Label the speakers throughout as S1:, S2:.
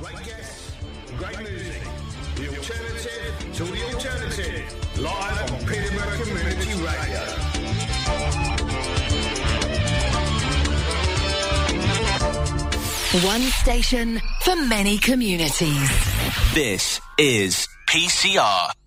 S1: Great guests, great music. The alternative to the alternative. Live on Peterborough Community Radio.
S2: One station for many communities.
S3: This is PCR.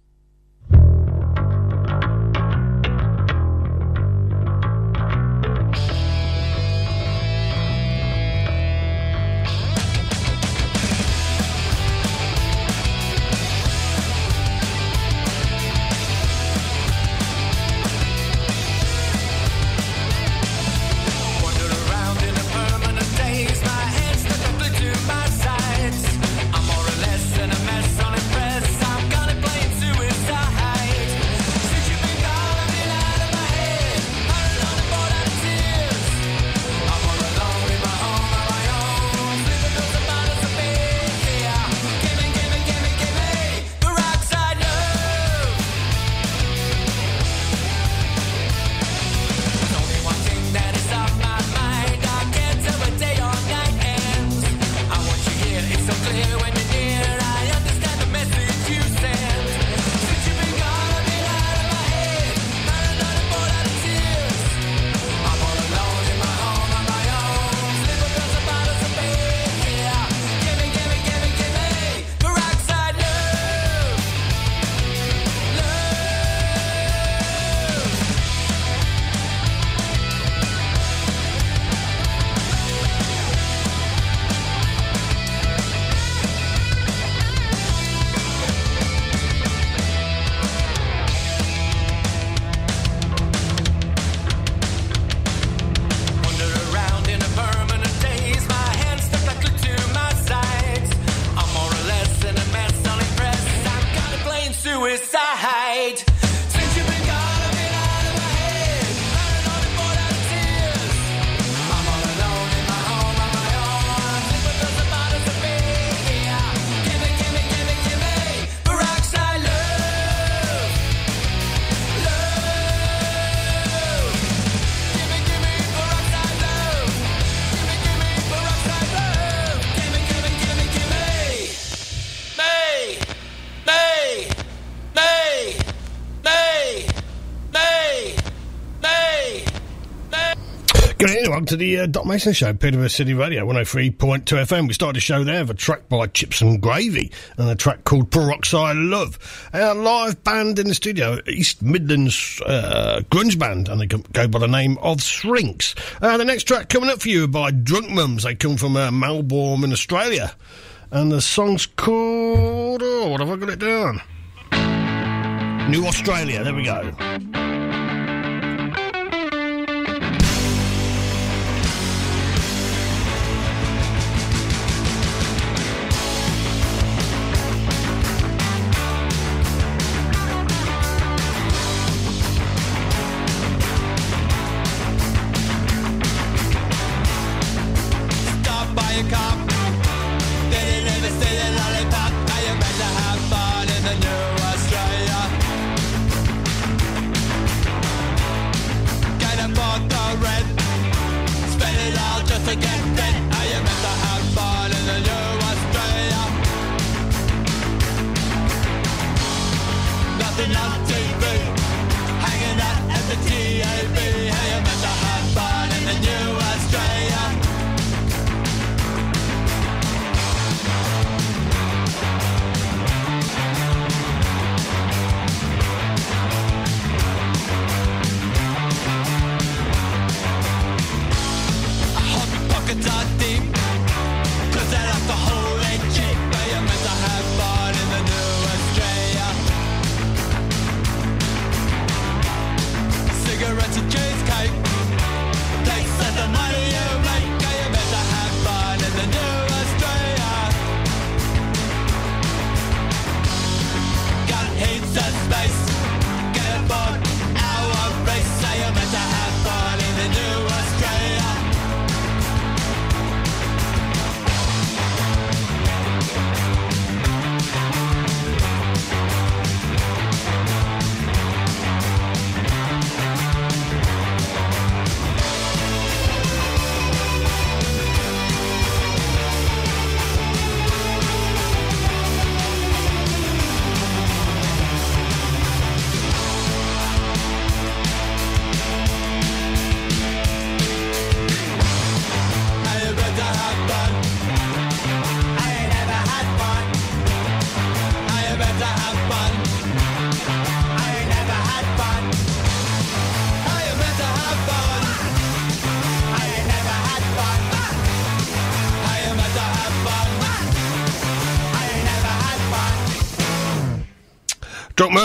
S4: to the
S5: uh, Mason Show, Peterborough City Radio, 103.2 FM. We started a show there with a track by Chips and Gravy and a track called Peroxide Love. Our live band in the studio, East Midlands uh, Grunge Band, and they go by the name of Shrinks. Uh, the next track coming up for you by Drunk Mums. They come from uh, Melbourne in Australia. And the song's called... Oh, what have I got it down? New Australia, there we go.
S6: again.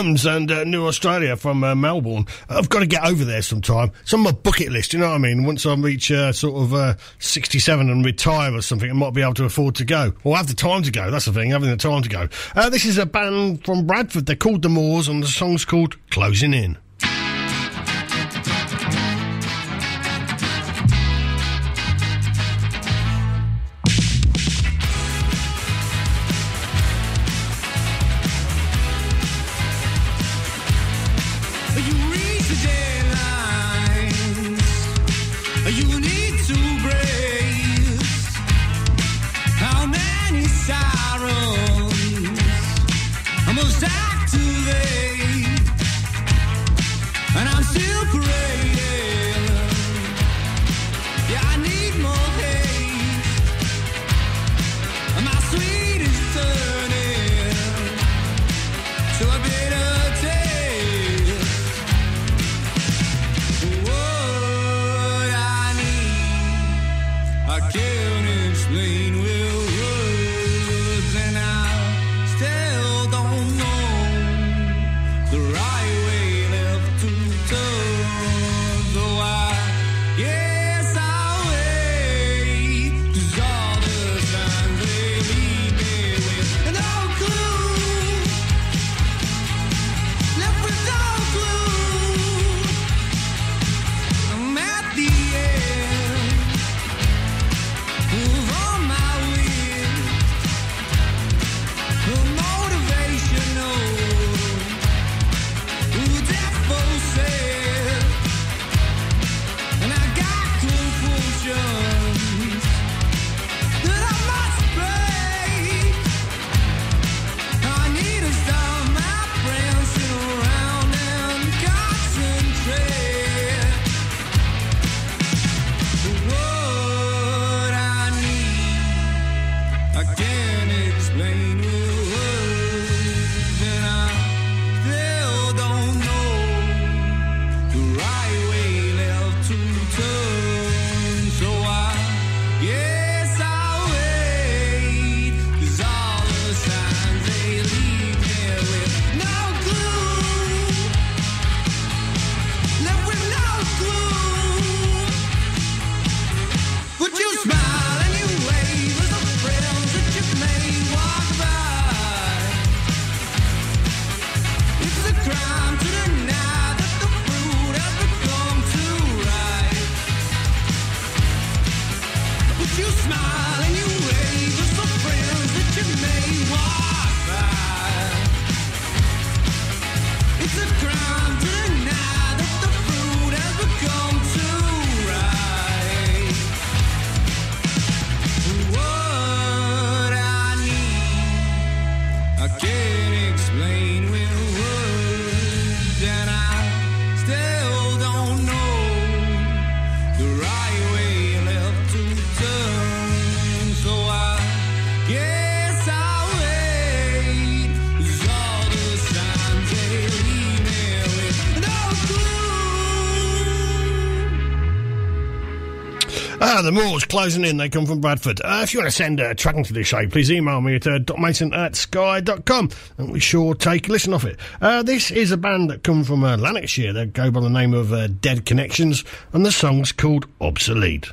S6: And uh, New Australia from uh, Melbourne. I've got to get over there sometime. It's on my bucket list, you know what I mean? Once I reach uh, sort of uh, 67 and retire or something, I might be able to afford to go. Or have the time to go. That's the thing, having the time to go. Uh, this is a band from Bradford. They're called The Moors and the song's called Closing In.
S5: The
S6: Moors closing in. They come from Bradford. Uh, if you want to send a track into the show, please email me at uh, docmason at sky.com and we sure take a listen off it. Uh, this is a band that come from uh, Lanarkshire. They go by the name of uh, Dead Connections and the song's called Obsolete.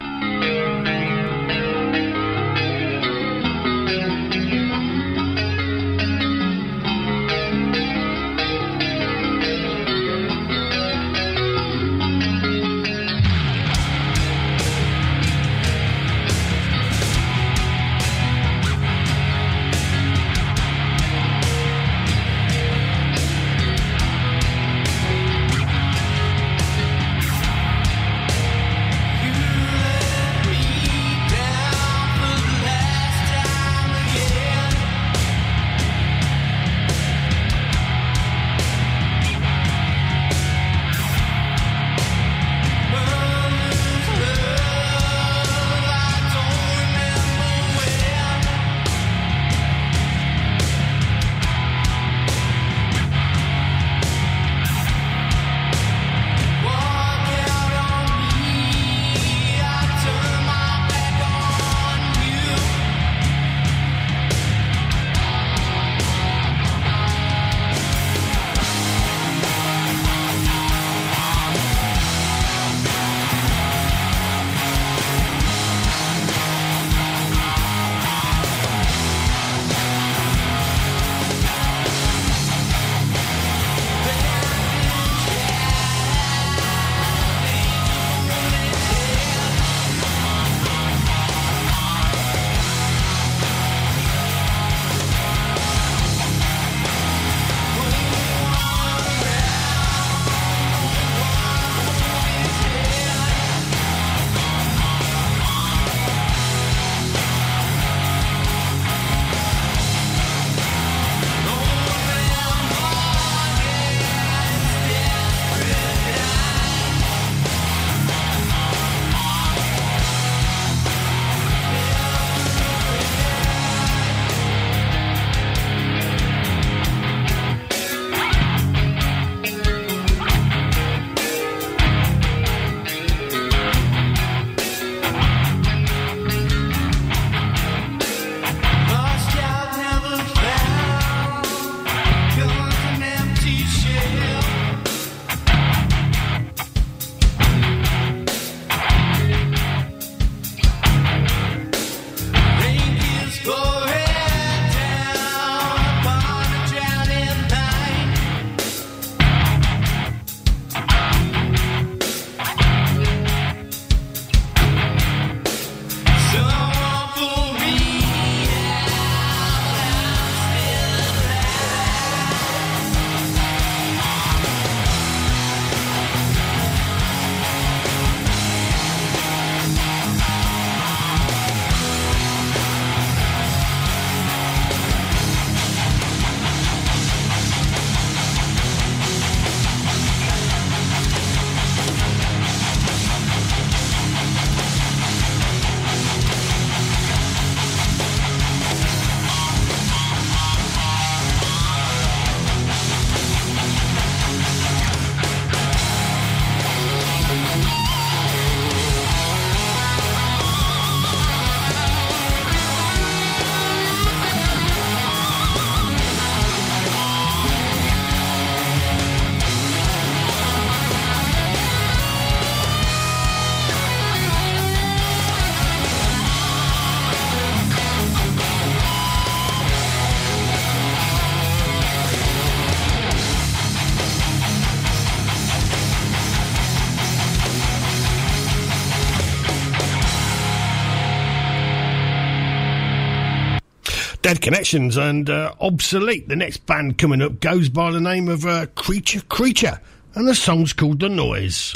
S7: Connections and uh, Obsolete. The next band coming up goes by the name of uh, Creature Creature, and the song's called The Noise.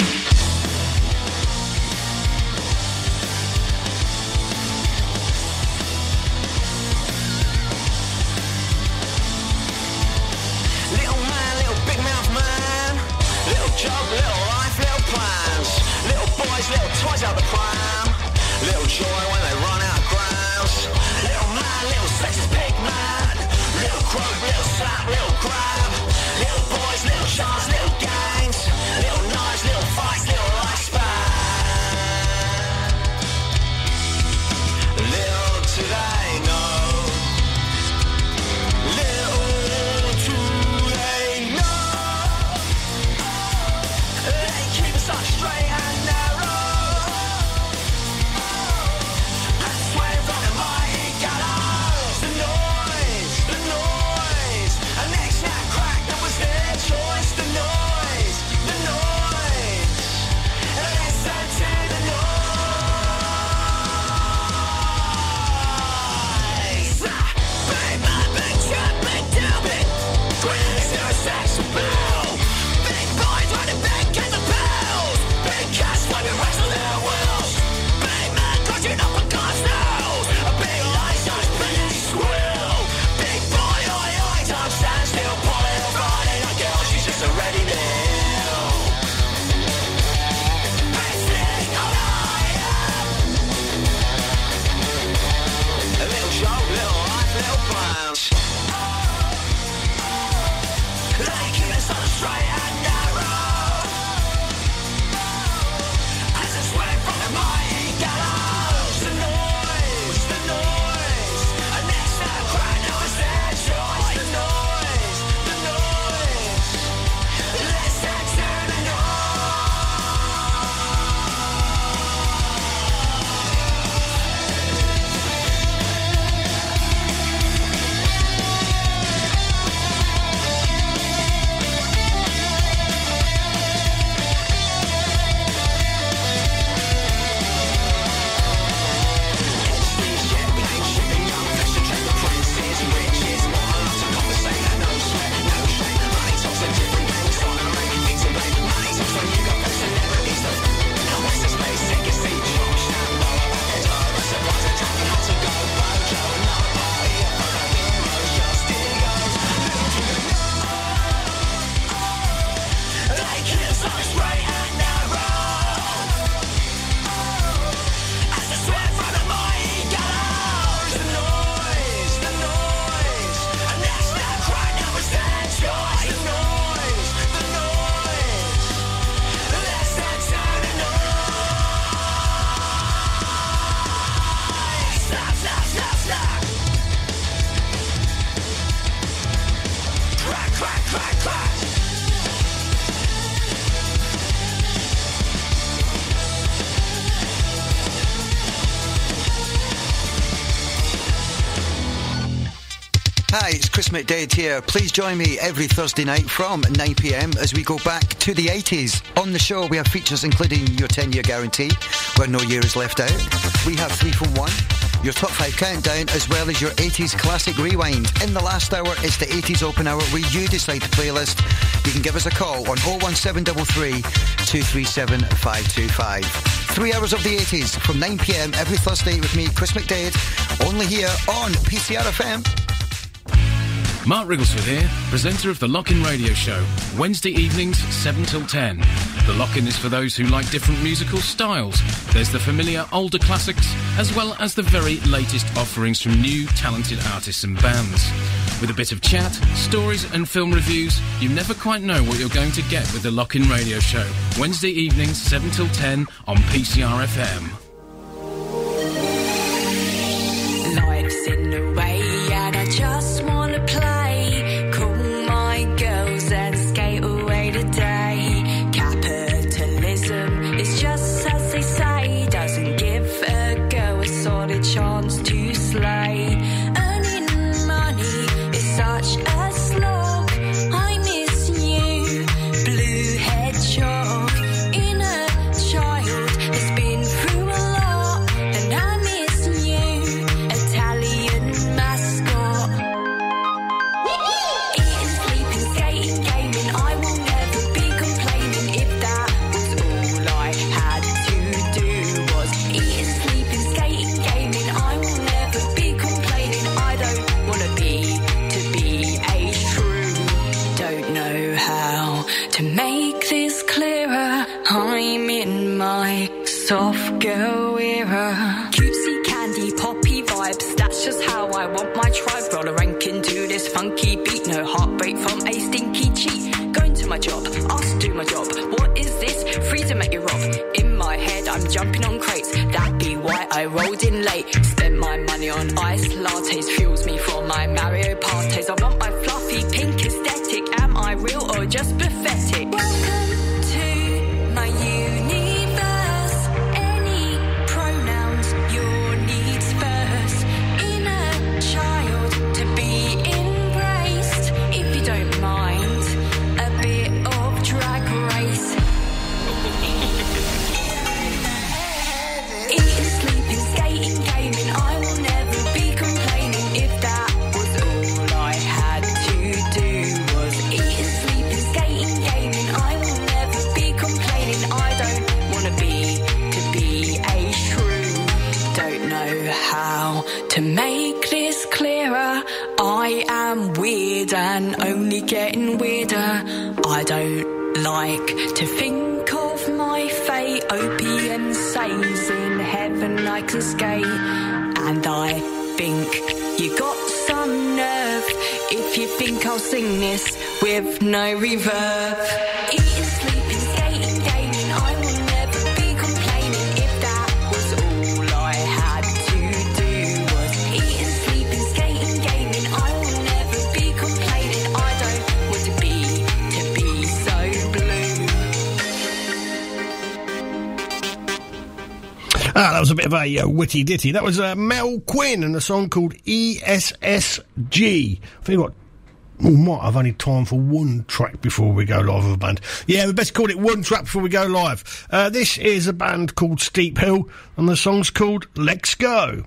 S8: Chris McDade here. Please join me every Thursday night from 9pm as we go back to the 80s. On the show, we have features including your 10 year guarantee, where no year is left out. We have 3 from 1, your top 5 countdown, as well as your 80s classic rewind. In the last hour, it's the 80s open hour where you decide the playlist. You can give us a call on 01733 237 525. Three hours of the 80s from 9pm every Thursday with me, Chris McDade, only here on PCRFM.
S9: Mark Rigglesworth here, presenter of the Lock-In Radio Show, Wednesday evenings 7 till 10. The Lock-In is for those who like different musical styles. There's the familiar older classics, as well as the very latest offerings from new talented artists and bands. With a bit of chat, stories and film reviews, you never quite know what you're going to get with the Lock-In Radio Show, Wednesday evenings 7 till 10 on PCR FM.
S10: of a
S5: uh, witty ditty. That was uh, Mel Quinn and a song called ESSG. I think what we might have only time for one track before we go live with a band. Yeah, we best call it one track before we go live. Uh, this is a band called Steep Hill, and the song's called Let's Go.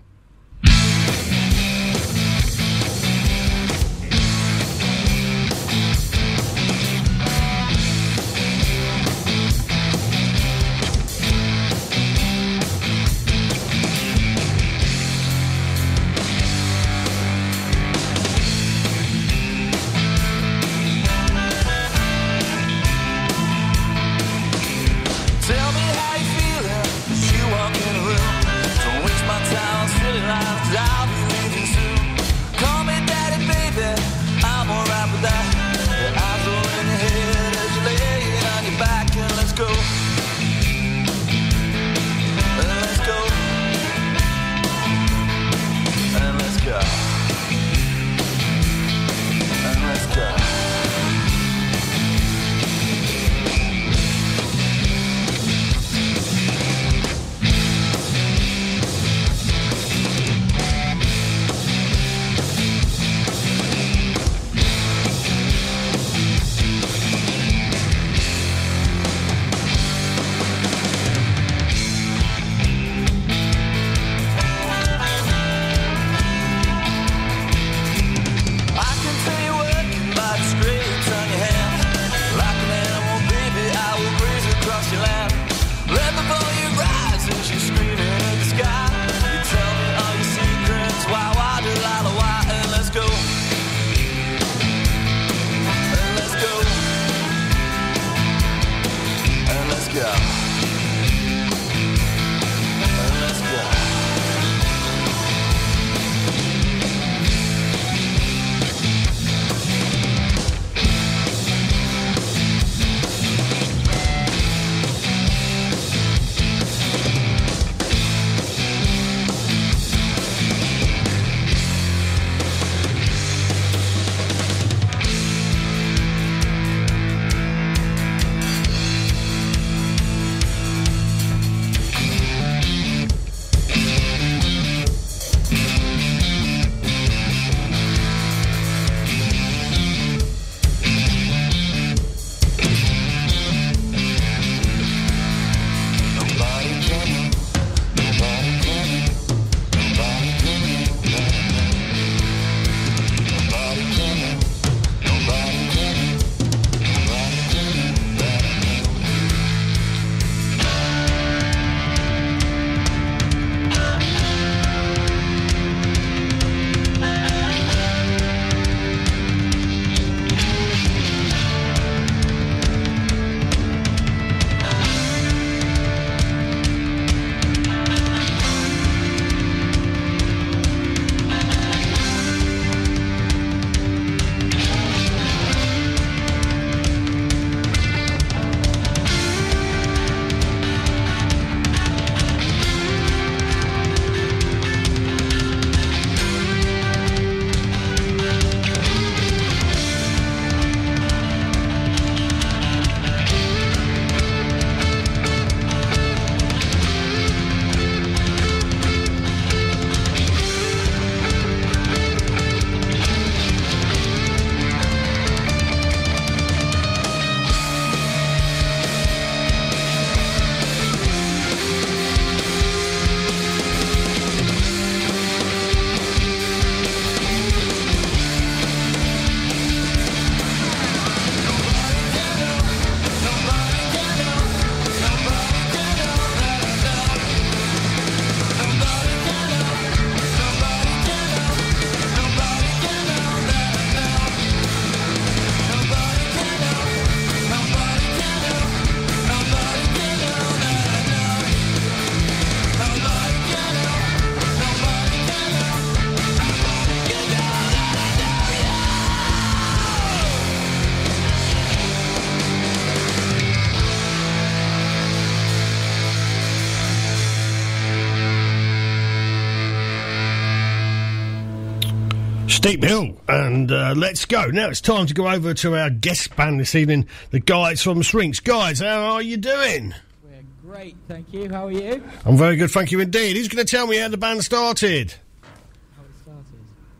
S5: Steep Hill, and uh, let's go. Now it's time to go over to our guest band this evening, the guys from Shrinks. Guys, how are you doing?
S11: We're great, thank you. How are you?
S5: I'm very good, thank you indeed. Who's going to tell me how the band started?
S11: How it started?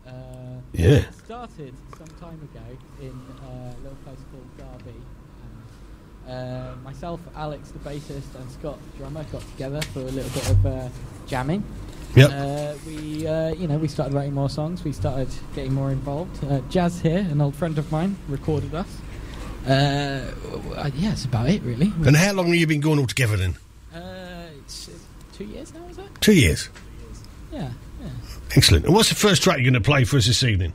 S11: Uh,
S5: Yeah.
S11: It started some time ago in uh, a little place called Derby. And, uh, myself, Alex, the bassist, and Scott, the drummer, got together for a little bit of uh, jamming.
S5: Yep.
S11: Uh, we, uh, you know, we started writing more songs. We started getting more involved. Uh, Jazz here, an old friend of mine, recorded us. Uh, uh, yeah, that's about it, really.
S5: And how long have you been going all together then?
S11: Uh, it's uh, two years now, is it?
S5: Two years.
S11: Yeah, yeah.
S5: Excellent. And what's the first track you're going to play for us this evening?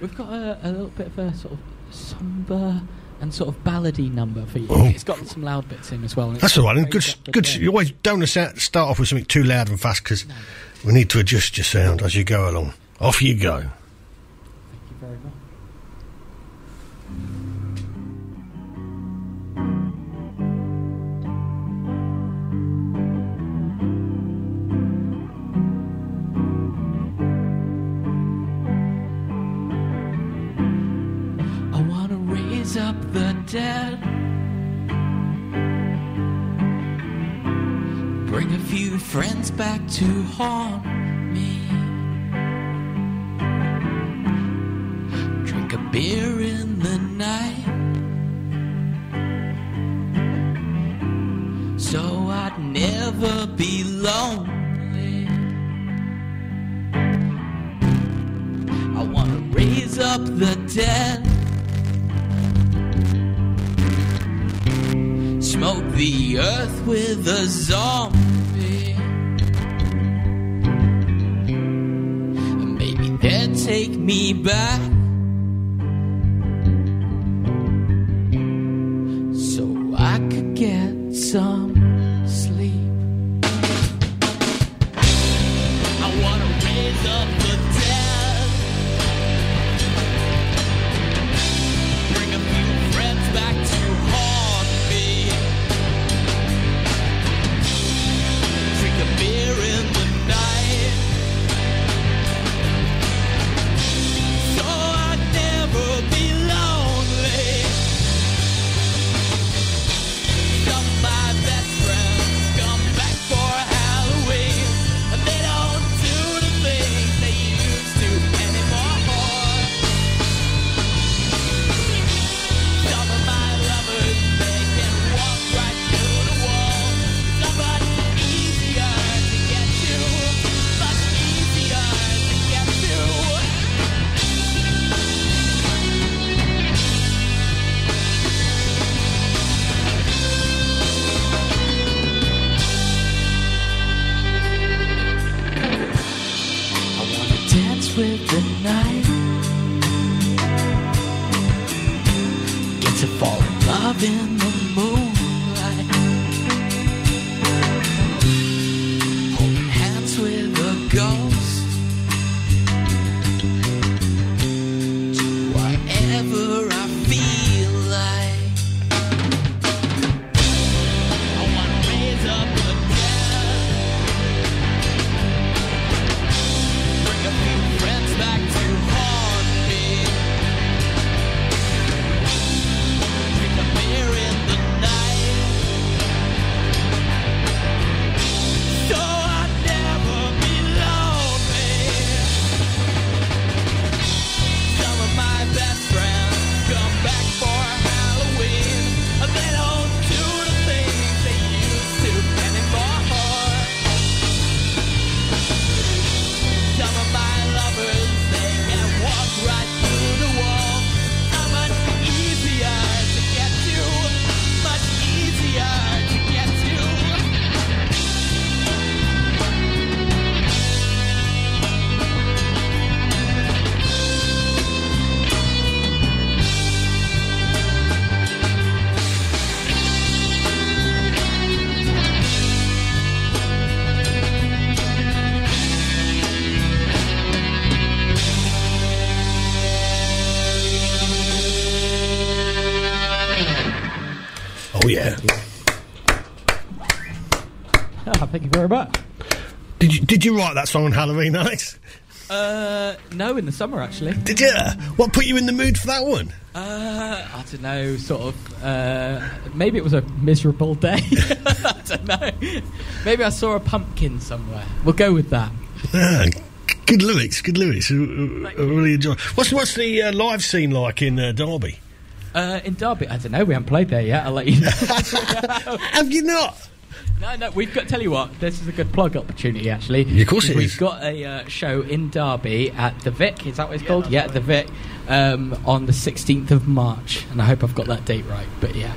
S11: We've got a, a little bit of a sort of somber and sort of ballady number for you.
S5: Oh.
S11: It's got some loud bits in as well. and
S5: That's all right. And good, good. You always don't start off with something too loud and fast because we need to adjust your sound as you go along. Off you go.
S11: Friends back to haunt me. Drink a beer in the night. So I'd never be lonely. I wanna raise up the dead. Smoke the earth with a zombie. Take me back.
S5: Did you write that song on Halloween, Alex?
S12: Uh, no, in the summer actually.
S5: Did you? What put you in the mood for that one?
S12: Uh, I don't know. Sort of. Uh, maybe it was a miserable day. I don't know. Maybe I saw a pumpkin somewhere. We'll go with that.
S5: Ah, good lyrics, good lyrics. I, really enjoy. What's what's the uh, live scene like in uh, Derby?
S12: Uh, in Derby, I don't know. We haven't played there yet. I'll let you know.
S5: Have you not?
S12: No, no. We've got. Tell you what. This is a good plug opportunity, actually.
S5: Of course it
S12: We've
S5: is.
S12: got a uh, show in Derby at the Vic. Is that what it's called? Yeah, the Vic. Um, on the 16th of March, and I hope I've got that date right. But yeah,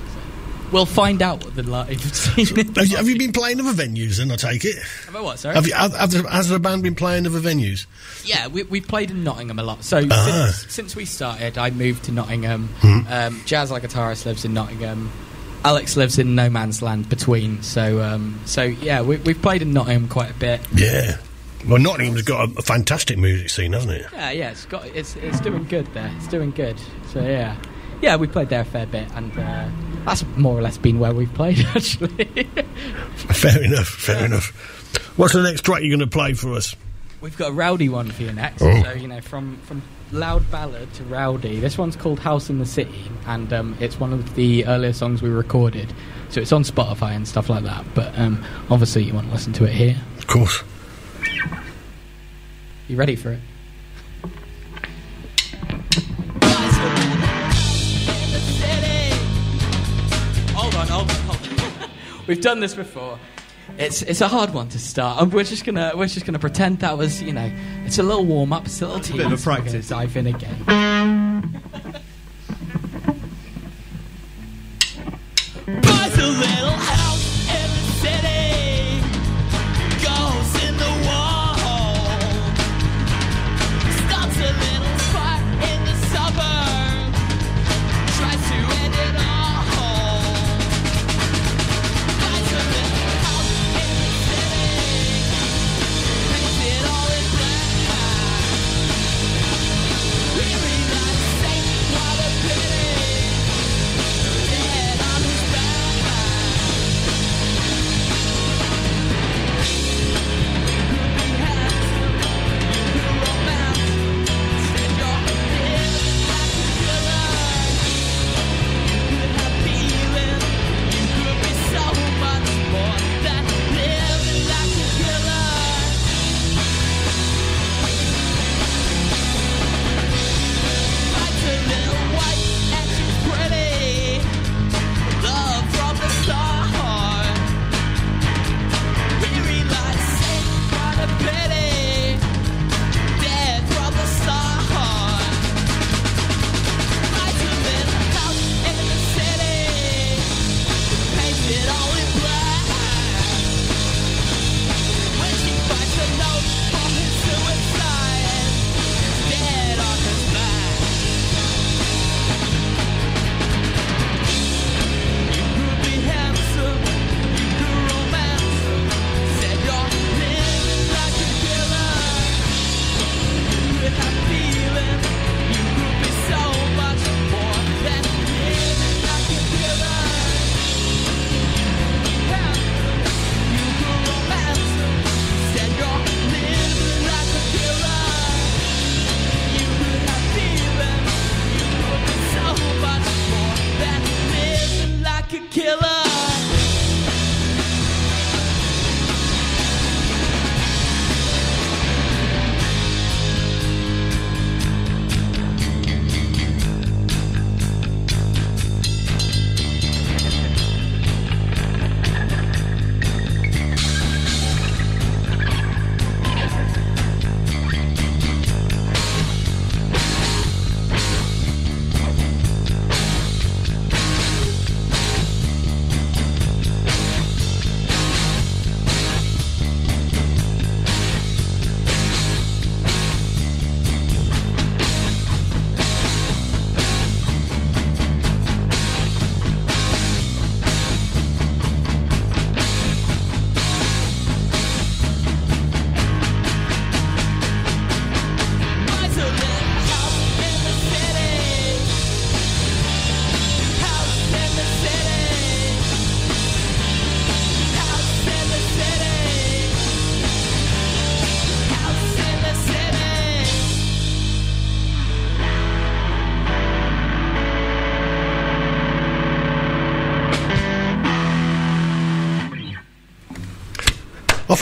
S12: we'll find out what the live scene.
S5: Have you, have you been playing other venues? Then I take it.
S12: Have I what? Sorry.
S5: Have you? Have, have the, has the band been playing other venues?
S12: Yeah, we, we've played in Nottingham a lot. So
S5: Ah.
S12: since, since we started, I moved to Nottingham.
S5: Hmm.
S12: Um, Jazz, our guitarist, lives in Nottingham. Alex lives in no man's land between. So, um, so yeah, we, we've played in Nottingham quite a bit.
S5: Yeah. Well, Nottingham's got a, a fantastic music scene, hasn't it?
S12: Yeah, yeah, it's got it's it's doing good there. It's doing good. So yeah, yeah, we played there a fair bit, and uh, that's more or less been where we've played actually.
S5: Fair enough. Fair enough. What's the next track you're going to play for us?
S12: We've got a rowdy one for you next.
S5: Oh.
S12: So you know, from from loud ballad to rowdy. This one's called House in the City, and um, it's one of the earlier songs we recorded. So it's on Spotify and stuff like that. But um, obviously, you want to listen to it here.
S5: Of course.
S12: You ready for it? Hold on, hold on, hold on. We've done this before. It's it's a hard one to start, and we're just gonna we're just gonna pretend that was you know it's a little warm up, it's a little
S13: a bit of a
S12: tease. We're gonna
S13: practice.
S12: Dive in again.
S11: Buys a little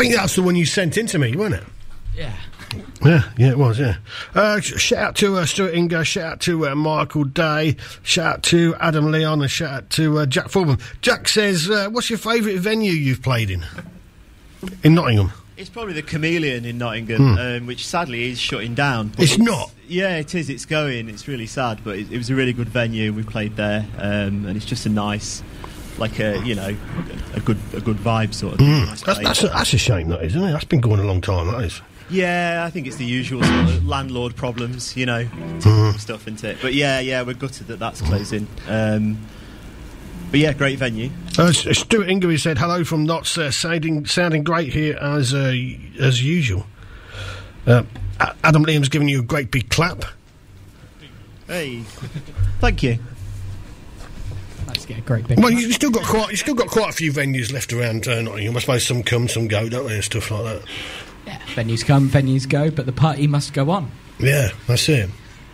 S5: think that's the one you sent in to me, wasn't it?
S12: Yeah.
S5: Yeah, yeah, it was, yeah. Uh, shout out to uh, Stuart Ingo, shout out to uh, Michael Day, shout out to Adam Leon, and shout out to uh, Jack Foreman. Jack says, uh, What's your favourite venue you've played in? In Nottingham.
S13: It's probably the Chameleon in Nottingham,
S5: Hmm.
S13: um, which sadly is shutting down. But
S5: It's not?
S13: Yeah, it is. It's going. It's really sad, but it, it was a really good venue. We played there, um, and it's just a nice, like a you know, a good a good vibe sort of. thing.
S5: Mm.
S13: Nice
S5: That's, that's, a, that's a shame, that is, isn't it? That's been going a long time, that is.
S13: Yeah, I think it's the usual sort of landlord problems, you know,
S5: Mhm.
S13: stuff, isn't it? But yeah, yeah, we're gutted that that's closing. Um, but yeah, great venue.
S5: Uh, Stuart Ingery said, "Hello from Notts, uh, sounding sounding great here as uh, as usual." Uh, Adam Liam's giving you a great big clap.
S13: Hey, thank you.
S12: A great big.
S5: Well, you've still got quite you still got quite a few venues left around uh, Nottingham. I suppose some come, some go, don't they, and stuff like that.
S12: Yeah, venues come, venues go, but the party must go on.
S5: Yeah, that's it.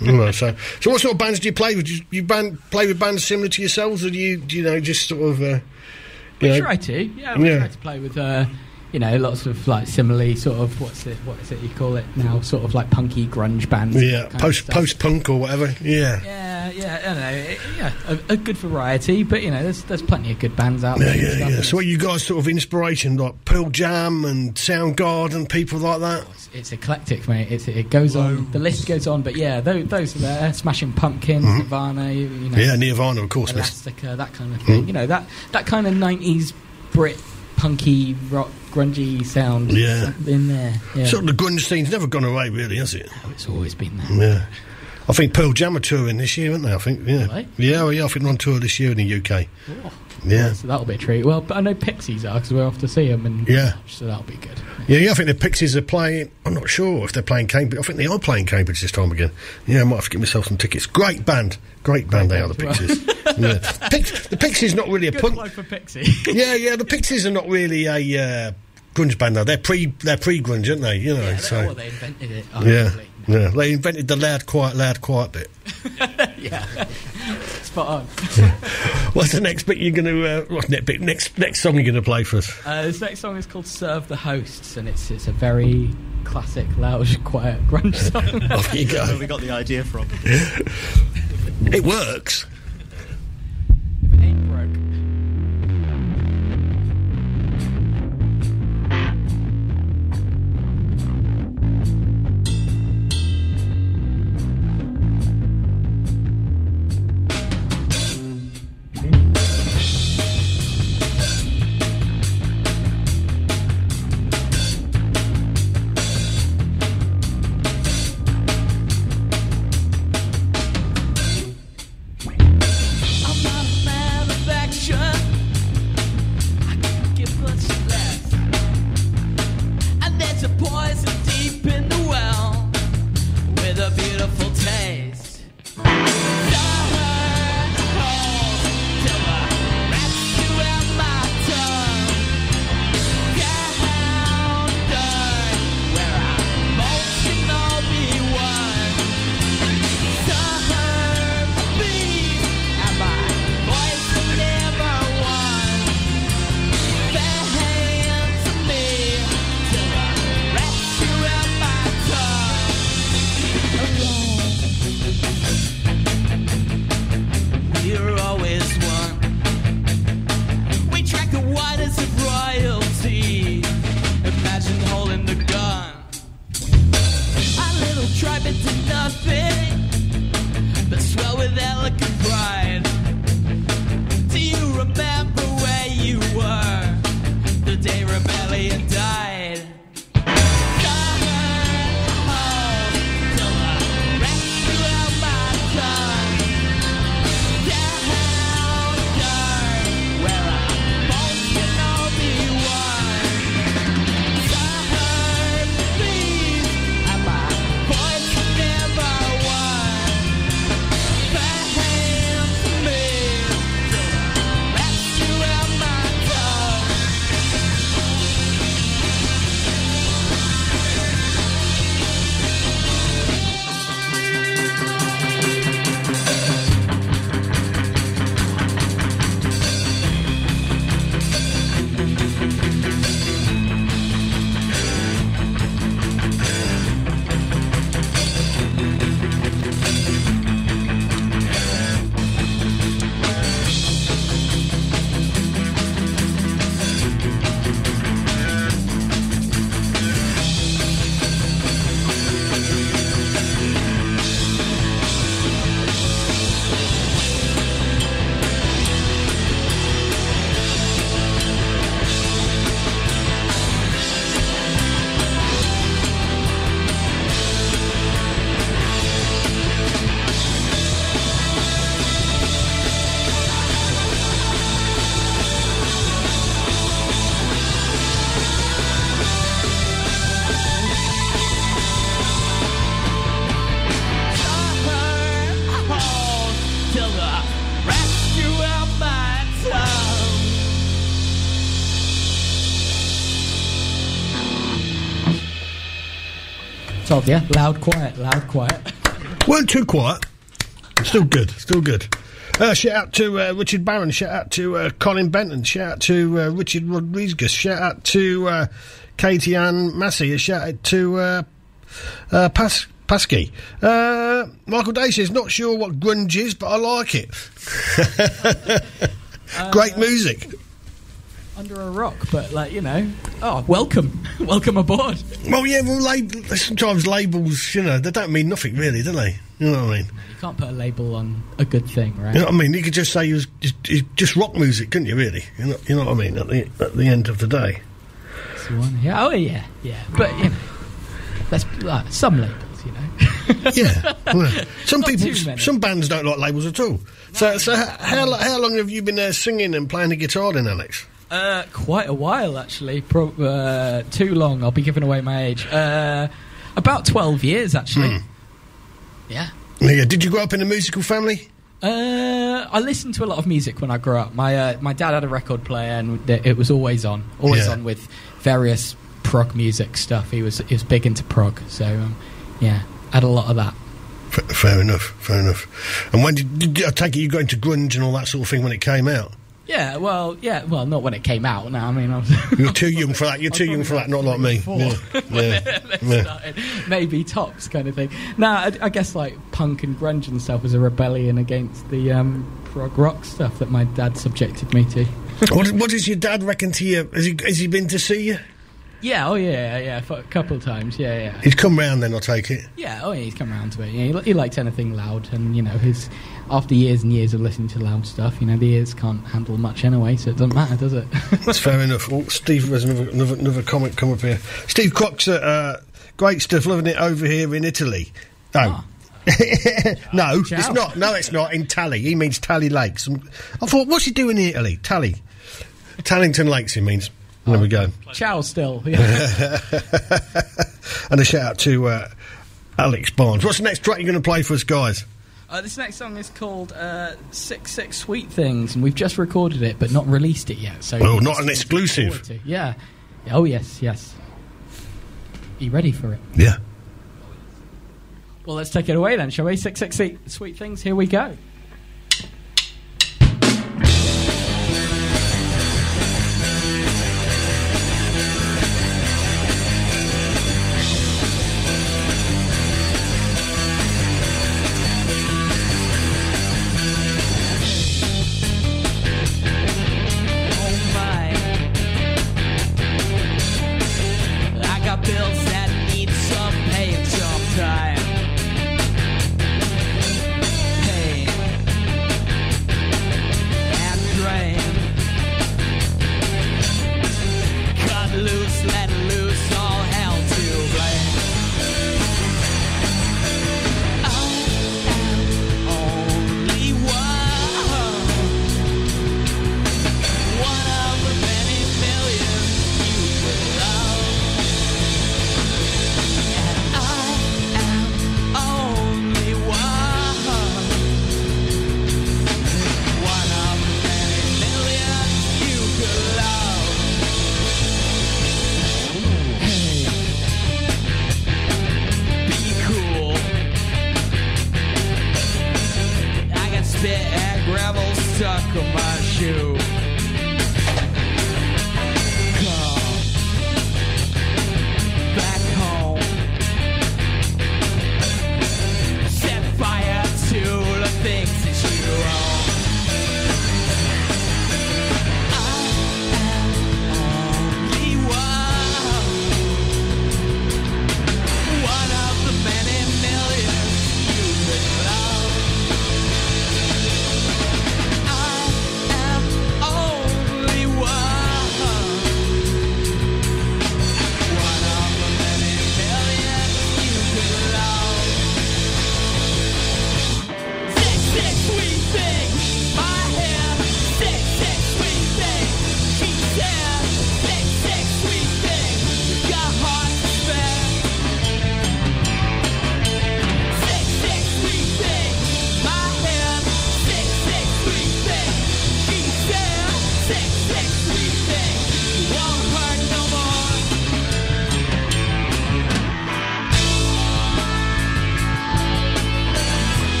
S5: You know, so, so what sort of bands do you play with? Do you, you band, play with bands similar to yourselves, or do you, do you know, just sort of? Uh, you
S12: We
S5: know-
S12: try to, yeah. We
S5: Yeah.
S12: try to play with, uh, you know, lots of like similarly sort of what's it, what is it you call it now? Sort of like punky grunge bands.
S5: Yeah, post post punk or whatever. Yeah.
S12: Yeah, yeah, I don't know. it- yeah, a, a good variety, but you know, there's there's plenty of good bands out
S5: Yeah,
S12: there. and
S5: yeah, yeah. So, what you guys sort of inspiration like Pearl Jam and Soundgarden, people like that?
S12: It's, it's eclectic, mate. It's, it goes on. The list goes on, but yeah, those, those are there. Smashing Pumpkins,
S5: Mhm.
S12: Nirvana, you, you know,
S5: Yeah, Nirvana, of course.
S12: Elastica, that kind of thing. You know that that kind of '90s Brit punky rock grungy sound.
S5: Yeah.
S12: in there. Yeah.
S5: Sort of the grunge scene's never gone away, really, has it?
S12: No, it's always been there.
S5: Yeah. I think Pearl Jam are touring this year, aren't they? I think, yeah.
S12: They?
S5: Yeah, well, yeah, I think they're on tour this year in the UK. Yeah.
S12: So that'll be a treat. Well, but I know Pixies are because we're off to see them, and
S5: Yeah.
S12: so that'll be good.
S5: Yeah, yeah, I think the Pixies are playing. I'm not sure if they're playing Cambridge. I think they are playing Cambridge this time again. Yeah, I might have to get myself some tickets. Great band. Great band they are, the
S12: band,
S5: Pixies. yeah. Pix, the Pixies not really a
S12: Good
S5: punk.
S12: plug for Pixie.
S5: yeah, yeah, the Pixies are not really a uh, grunge band though. They're pre they're pre grunge, aren't they? You know,
S12: yeah,
S5: so
S12: oh, they invented it.
S5: yeah. Yeah. They invented the loud, quiet, loud, quiet bit.
S12: yeah. Spot on.
S5: What's the next bit you're going to? Uh, what's next bit? Next next song you're going to play for us?
S12: Uh, this next song is called "Serve the Hosts," and it's it's a very classic, loud, quiet grunge song.
S5: Off you
S13: Where
S5: go.
S13: we got the idea from.
S5: It works.
S12: Ain't broke. Yeah. Loud, quiet, loud, quiet.
S5: Weren't too quiet. Still good. Still good. Uh, shout out to uh, Richard Barron. Shout out to uh, Colin Benton. Shout out to uh, Richard Rodriguez. Shout out to uh, Katie Ann Massey. Shout out to uh, uh, Pas- Pasky. Uh, Michael Day says, not sure what grunge is, but I like it. Great music.
S12: Under a rock, but like, you know. Oh, welcome. welcome aboard.
S5: Well, yeah, well, lab- sometimes labels, you know, they don't mean nothing really, do they? You know what I mean?
S12: You can't put a label on a good thing, right?
S5: You know what I mean? You could just say it was just, just rock music, couldn't you? Really? You know, you know what I mean? At the at the end of the day.
S12: So on- yeah, oh, yeah, yeah. But, you know, that's like, some labels, you know.
S5: yeah. Well, some people, some bands don't like labels at all. So, so h- how how long have you been there singing and playing the guitar then, Alex?
S12: Uh, quite a while, actually. Pro- uh, too long. I'll be giving away my age. Uh, about 12 years, actually.
S5: Hmm.
S12: Yeah.
S5: Yeah. Did you grow up in a musical family?
S12: Uh, I listened to a lot of music when I grew up. My uh, my dad had a record player, and it was always on, always
S5: Yeah.
S12: on with various prog music stuff. He was he was big into prog, so um, yeah, had a lot of that.
S5: F- fair enough. Fair enough. And when did, did I take it you got into grunge and all that sort of thing when it came out?
S12: Yeah, well, yeah, well, not when it came out. No, I mean, I was
S5: You're too young for that. You're too young for that. Not like me. Yeah. Yeah. Yeah.
S12: maybe tops kind of thing. Now, I, I guess like punk and grunge and stuff was a rebellion against the um, prog rock stuff that my dad subjected me to.
S5: what, what does your dad reckon to you? Has he, has he been to see you?
S12: Yeah, oh yeah, yeah, a couple of times. Yeah, yeah.
S5: He's come round then, I'll take it.
S12: Yeah, oh yeah, he's come round to it. Yeah, he, he likes anything loud, and you know, his after years and years of listening to loud stuff, you know, the ears can't handle much anyway, so it doesn't matter, does it?
S5: That's fair enough. Well, Steve has another, another, another comment come up here. Steve Crocs, uh, uh, great stuff, loving it over here in Italy. Oh. no,
S12: Ciao.
S5: it's not. No, it's not. In Tally. He means Tally Lakes. I thought, what's he doing in Italy? Tally. Tallington Lakes, he means. There we go.
S12: Ciao, still. Yeah.
S5: and a shout out to uh, Alex Barnes. What's the next track you're going to play for us, guys?
S12: Uh, this next song is called uh, Six Six Sweet Things, and we've just recorded it but not released it yet. So
S5: Oh, not an
S12: something to look
S5: exclusive.
S12: Yeah. Oh yes, yes. Are you ready for it?
S5: Yeah.
S12: Well, let's take it away then, shall we? Six Six Sweet Things. Here we go.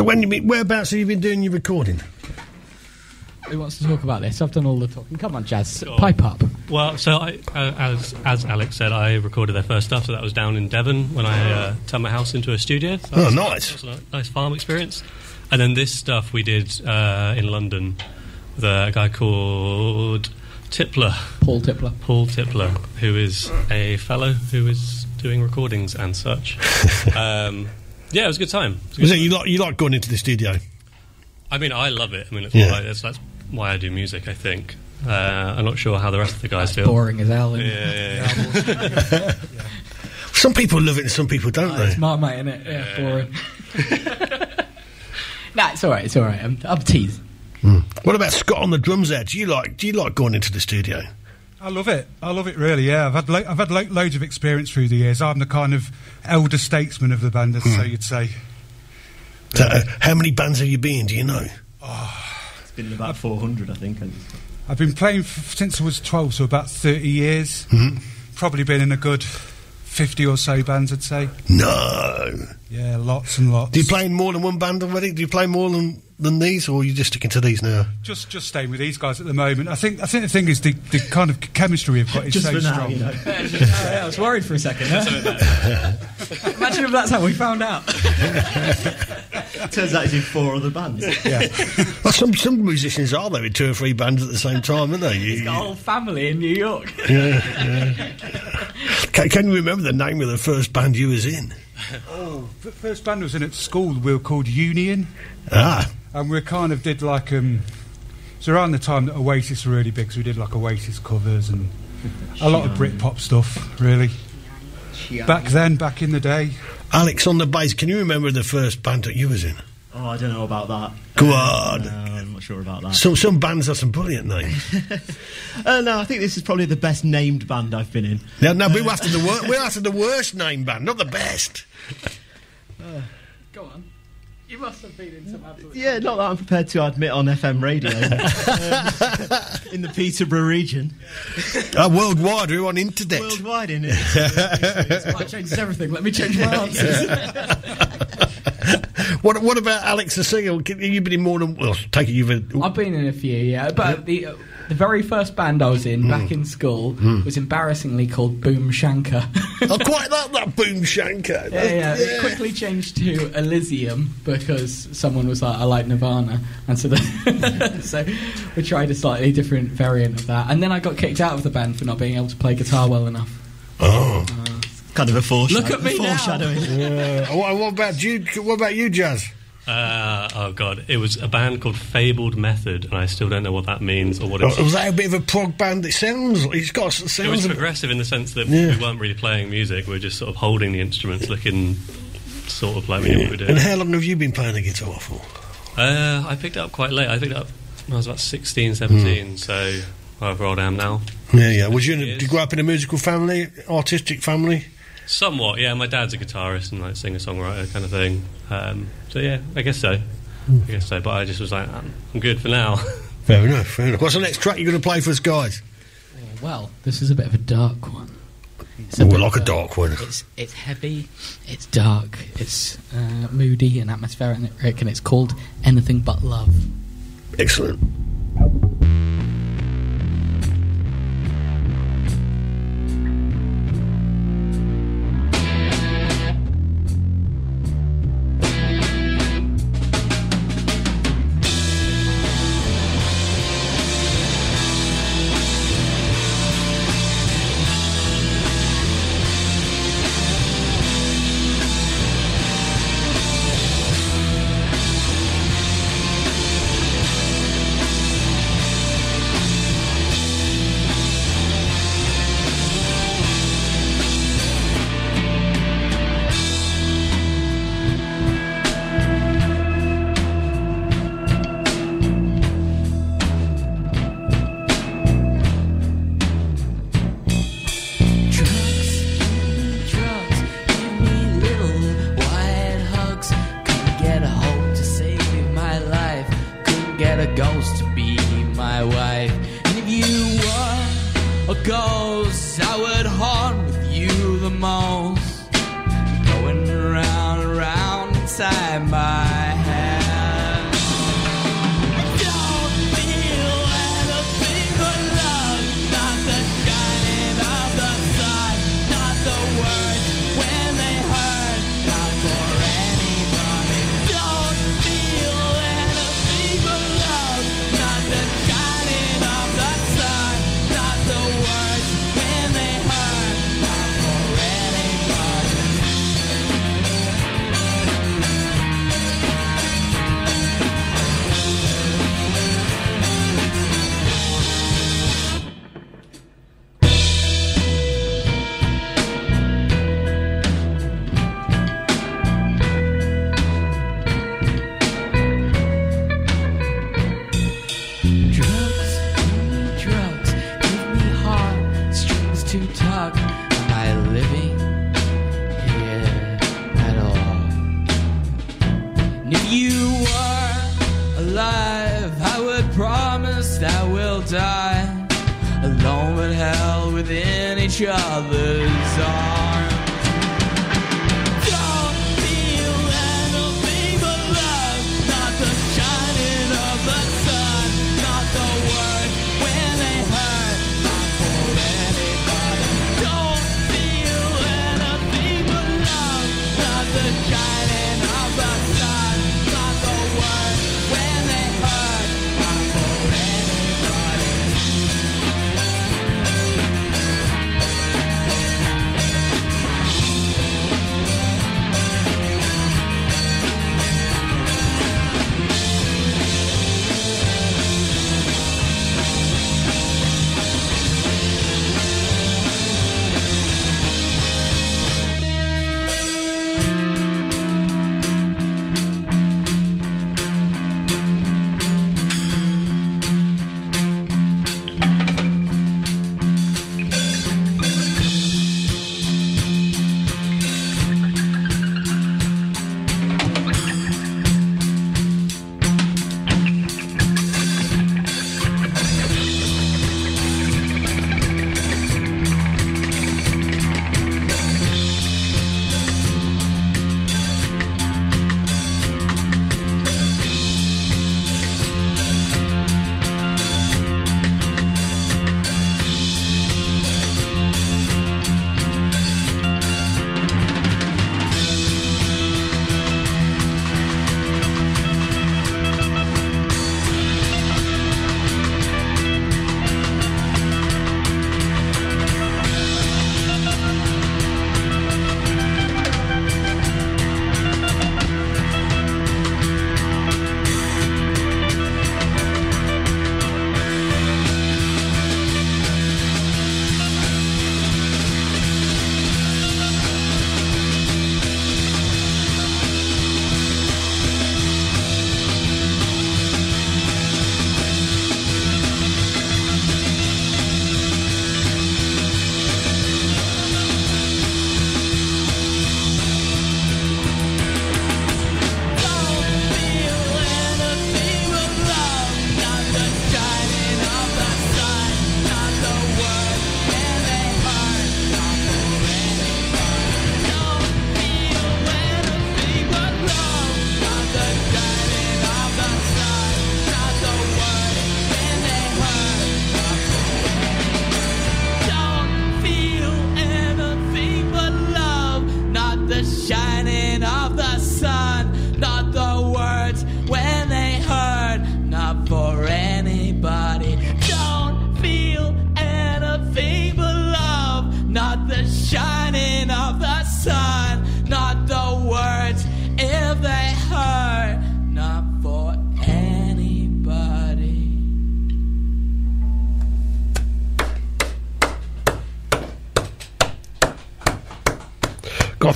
S5: So when you been, whereabouts have you been doing your recording?
S12: Who wants to talk about this? I've done all the talking. Come on, Jazz, pipe up.
S14: Well, so I, uh, as as Alex said, I recorded their first stuff. So that was down in Devon when I uh, turned my house into a studio. So
S5: Oh,
S14: was-
S5: nice.
S14: that was a nice farm experience. And then this stuff we did uh, in London with a guy called Tipler,
S12: Paul Tipler,
S14: Paul Tipler, who is a fellow who is doing recordings and such. um, yeah, it was a good time. Was a good
S5: Was it you like you like going into the studio?
S14: I mean, I love it. I mean, it's
S5: Yeah.
S14: why, that's, that's why I do music. I think. Uh, I'm not sure how the rest of the guys feel.
S12: boring as hell, isn't
S14: Yeah, yeah, yeah.
S5: Some people love it and some people don't.
S12: It's
S5: they?
S12: Marmite, isn't it? Yeah, boring. nah, it's all right. It's all right. I'm, I'm teasing.
S5: What about Scott on the drums? There, do you like do you like going into the studio?
S15: I love it. I love it really. Yeah, I've had lo- I've had lo- loads of experience through the years. I'm the kind of elder statesman of the band, as hmm. so you'd say.
S5: So, uh, how many bands have you been? Do you know? Ah.
S13: It's been about 400, I think.
S15: I've been playing f- since I was 12, so about 30 years. Mm-hmm. Probably been in a good 50 or so bands, I'd say.
S5: No.
S15: Yeah, lots and lots.
S5: Do you play in more than one band already? Do you play more than, than these, or are you just sticking to these now?
S15: Just just staying with these guys at the moment. I think I think the thing is the, the kind of chemistry we've got is
S13: Just
S15: so
S13: for now,
S15: strong.
S13: you know.
S12: I was worried for a second. Imagine if that's how we found out.
S13: Turns out he's in four other bands.
S5: Well, some some musicians are though in two or three bands at the same time, aren't they? You-
S12: He's got a whole family in New York.
S5: yeah, yeah. Can, can you remember the name of the first band you was in?
S15: Oh, the first band I was in at school. We were called Union.
S5: Ah.
S15: and we kind of did like um. So around the time that Oasis were really big, so we did like Oasis covers and a lot of Britpop stuff. Really, back then, back in the day.
S5: Alex on the bass. Can you remember the first band that you was in?
S13: Oh, I don't know about that.
S5: Go
S13: Uh,
S5: on.
S13: No, I'm not sure about that.
S5: Some some bands have some brilliant names.
S13: Uh, no, I think this is probably the best named band I've been in.
S5: No, no, we're after the wor- we're after the worst named band, not the best.
S12: Go on. You must have been in some absolute.
S13: Yeah, not that I'm prepared to admit on FM radio. Um, in the Peterborough region.
S5: Uh, worldwide, we're on internet.
S13: Worldwide, in it.
S12: That changes everything. Let me change my answers.
S5: what what about Alex the singer? You've been in more than well. Take it you've. Been,
S12: I've been in a few, yeah. But the uh, the very first band I was in back hmm. in school hmm. was embarrassingly called Boom Shanker.
S5: I quite like that Boom Shanker.
S12: Yeah, yeah. It quickly changed to Elysium because someone was like, "I like Nirvana," and so the, so we tried a slightly different variant of that. And then I got kicked out of the band for not being able to play guitar well enough.
S5: Oh.
S13: Uh, kind of a foreshadow.
S12: Look at me now.
S13: foreshadowing.
S5: Yeah. What, what about you? What about you, Jazz?
S14: Uh, oh god, it was a band called Fabled Method, and I still don't know what that means or what
S5: Oh,
S14: it's.
S5: was that a bit of a prog band? It sounds. It's got it
S14: It was
S5: sounds.
S14: progressive in the sense that
S5: Yeah.
S14: we weren't really playing music; we were just sort of holding the instruments, looking sort of like we knew what we were doing.
S5: And how long have you been playing the guitar for?
S14: Uh, I picked it up quite late. I picked it up when I was about 16, 17,
S5: Hmm.
S14: so however old I am now.
S5: Yeah, yeah. Was you? In a, did you grow up in a musical family, artistic family?
S14: Somewhat, yeah. My dad's a guitarist and like singer songwriter kind of thing. Um, so yeah, I guess so.
S5: Hmm.
S14: I guess so. But I just was like, I'm, I'm good for now.
S5: Fair enough. Fair enough. What's the next track you're going to play for us, guys?
S12: Well, this is a bit of a dark one. It's
S5: Oh,
S12: bit
S5: I like
S12: of
S5: a dark one.
S12: It's it's heavy, it's dark, it's uh, moody and atmospheric, and it's called Anything But Love.
S5: Excellent.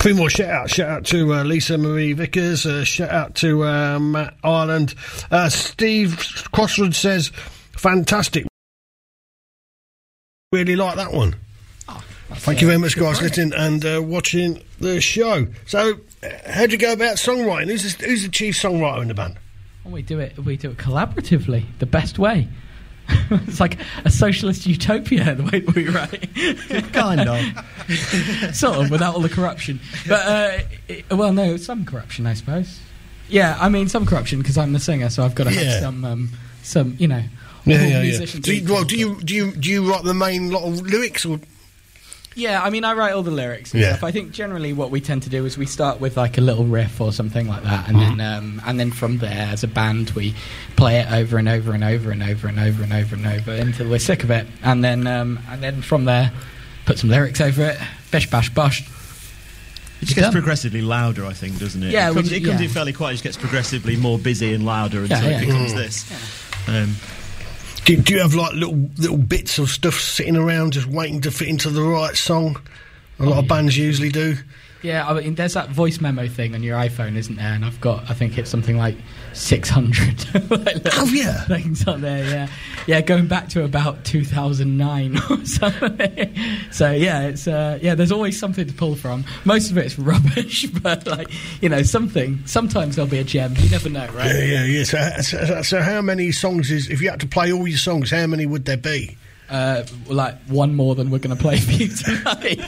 S5: Few more shout outs. Shout out to uh, Lisa Marie Vickers. Uh, shout out to uh, Matt Ireland. Uh, Steve Crossroads says, fantastic. Really like that one. Thank you very much, guys, listening and uh, watching the show. So, uh, how'd you go about songwriting? Who's the, who's the chief songwriter in the band?
S12: And we do it. We do it collaboratively, the best way. it's like a socialist utopia the way that we write.
S13: Kind of.
S12: sort of, without all the corruption. But uh, it, well, no, some corruption, I suppose. Yeah, I mean some corruption because I'm the singer, so I've got to
S5: Yeah.
S12: have some, um, some, you know.
S5: Yeah, yeah, yeah. Do you, well, do you do you do you write the main lot of lyrics or?
S12: Yeah, I mean, I write all the lyrics and
S5: Yeah.
S12: stuff. I think generally what we tend to do is we start with like a little riff or something like that, and
S5: Mm-hmm.
S12: then um, and then from there, as a band, we play it over and over and over and over and over and over and over until we're sick of it, and then um, and then from there, put some lyrics over it, bish bash bosh.
S13: It just gets progressively louder, I think, doesn't it?
S12: Yeah,
S13: it comes,
S12: ju-
S13: it comes
S12: yeah.
S13: in fairly quiet. It just gets progressively more busy and louder until
S12: Yeah,
S13: it becomes
S5: Mm.
S13: this. Um,
S5: Do, do you have like little little bits of stuff sitting around just waiting to fit into the right song? A lot of oh, bands usually do.
S12: Yeah, I mean, there's that voice memo thing on your iPhone, isn't there? And I've got, I think it's something like 600
S5: oh, yeah.
S12: things on there, yeah. Yeah, going back to about 2009 or something. so, yeah, it's, uh, yeah, there's always something to pull from. Most of it's rubbish, but, like, you know, something. Sometimes there'll be a gem. You never know, right?
S5: Yeah, yeah, yeah. So, so, so how many songs is, if you had to play all your songs, how many would there be?
S12: Uh, like, one more than we're going to play for you tonight.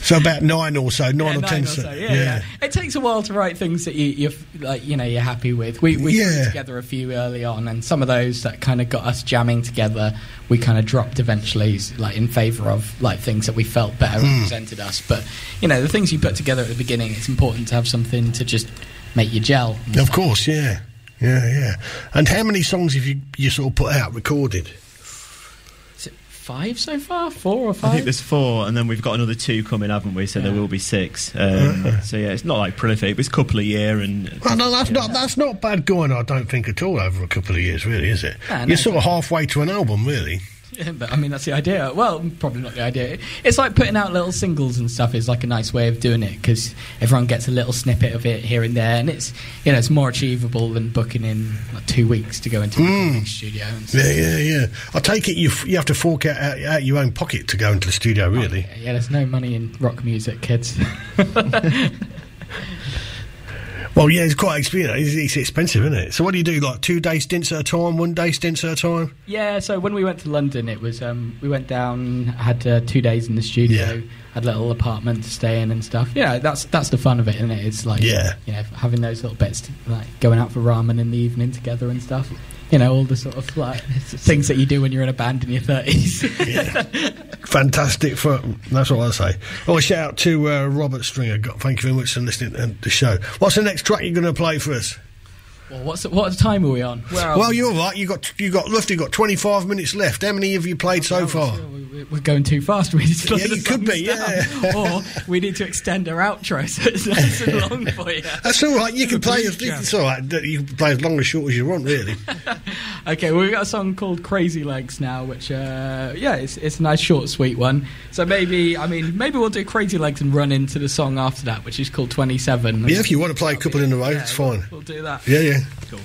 S5: So about nine or so, nine
S12: Yeah,
S5: or
S12: nine
S5: ten.
S12: or so, yeah, yeah. It takes a while to write things that you, you're like, you know, you're happy with. We we
S5: Yeah.
S12: put together a few early on, and some of those that kind of got us jamming together, we kind of dropped eventually, like in favour of like things that we felt better
S5: Hmm.
S12: represented us. But you know, the things you put together at the beginning, it's important to have something to just make you gel.
S5: Of course, yeah, yeah, yeah. And how many songs have you you sort of put out recorded?
S12: Is it five so far? Four or five?
S13: I think there's four, and then we've got another two coming, haven't we? So there will be six. Um,
S5: Uh-huh.
S13: so yeah, it's not like prolific, but it's a couple of year, and
S5: Well, no, that's not that's not bad going. I don't think at all over a couple of years, really, is it?
S12: Ah, no,
S5: You're sort of halfway to an album, really.
S12: Yeah, but I mean that's the idea. Well, probably not the idea. It's like putting out little singles and stuff is like a nice way of doing it because everyone gets a little snippet of it here and there, and it's you know it's more achievable than booking in like two weeks to go into a recording hmm. studio. And stuff.
S5: Yeah, yeah, yeah. I take it you f- you have to fork out, out, out your own pocket to go into the studio, oh, really.
S12: Yeah, there's no money in rock music, kids.
S5: Well, yeah, it's quite expensive. It's, it's expensive, isn't it? So, what do you do? Like two day stints at a time, one day stints at a time?
S12: yeah, so when we went to London, it was um, we went down, had uh, two days in the studio, had a little apartment to stay in and stuff. Yeah, that's that's the fun of it, isn't it? It's like
S5: Yeah.
S12: you know having those little bits, to, like going out for ramen in the evening together and stuff. You know, all the sort of like things that you do when you're in a band in your thirties.
S5: Fantastic for that's what I say. Oh, shout out to uh, Robert Stringer. Thank you very much for listening to the show. What's the next track you're going to play for us?
S12: Well, what's what time are we on? Where
S5: well,
S12: we?
S5: you're right. You got you got roughly got 25 minutes left. How many have you played so far?
S12: We're going too fast. We need to slow
S5: Yeah,
S12: the
S5: you could
S12: songs
S5: be,
S12: down.
S5: yeah.
S12: or we need to extend our outro so it's nice and long for you.
S5: That's all right. You can play. As, it's all right. You can play as long or short as you want, really.
S12: Okay, well, we've got a song called Crazy Legs now, which, uh, yeah, it's, it's a nice, short, sweet one. So maybe, I mean, maybe we'll do Crazy Legs and run into the song after that, which is called 27.
S5: yeah, if you want to play a couple in a row, it's fine.
S12: We'll do that.
S5: Yeah, yeah.
S12: Cool.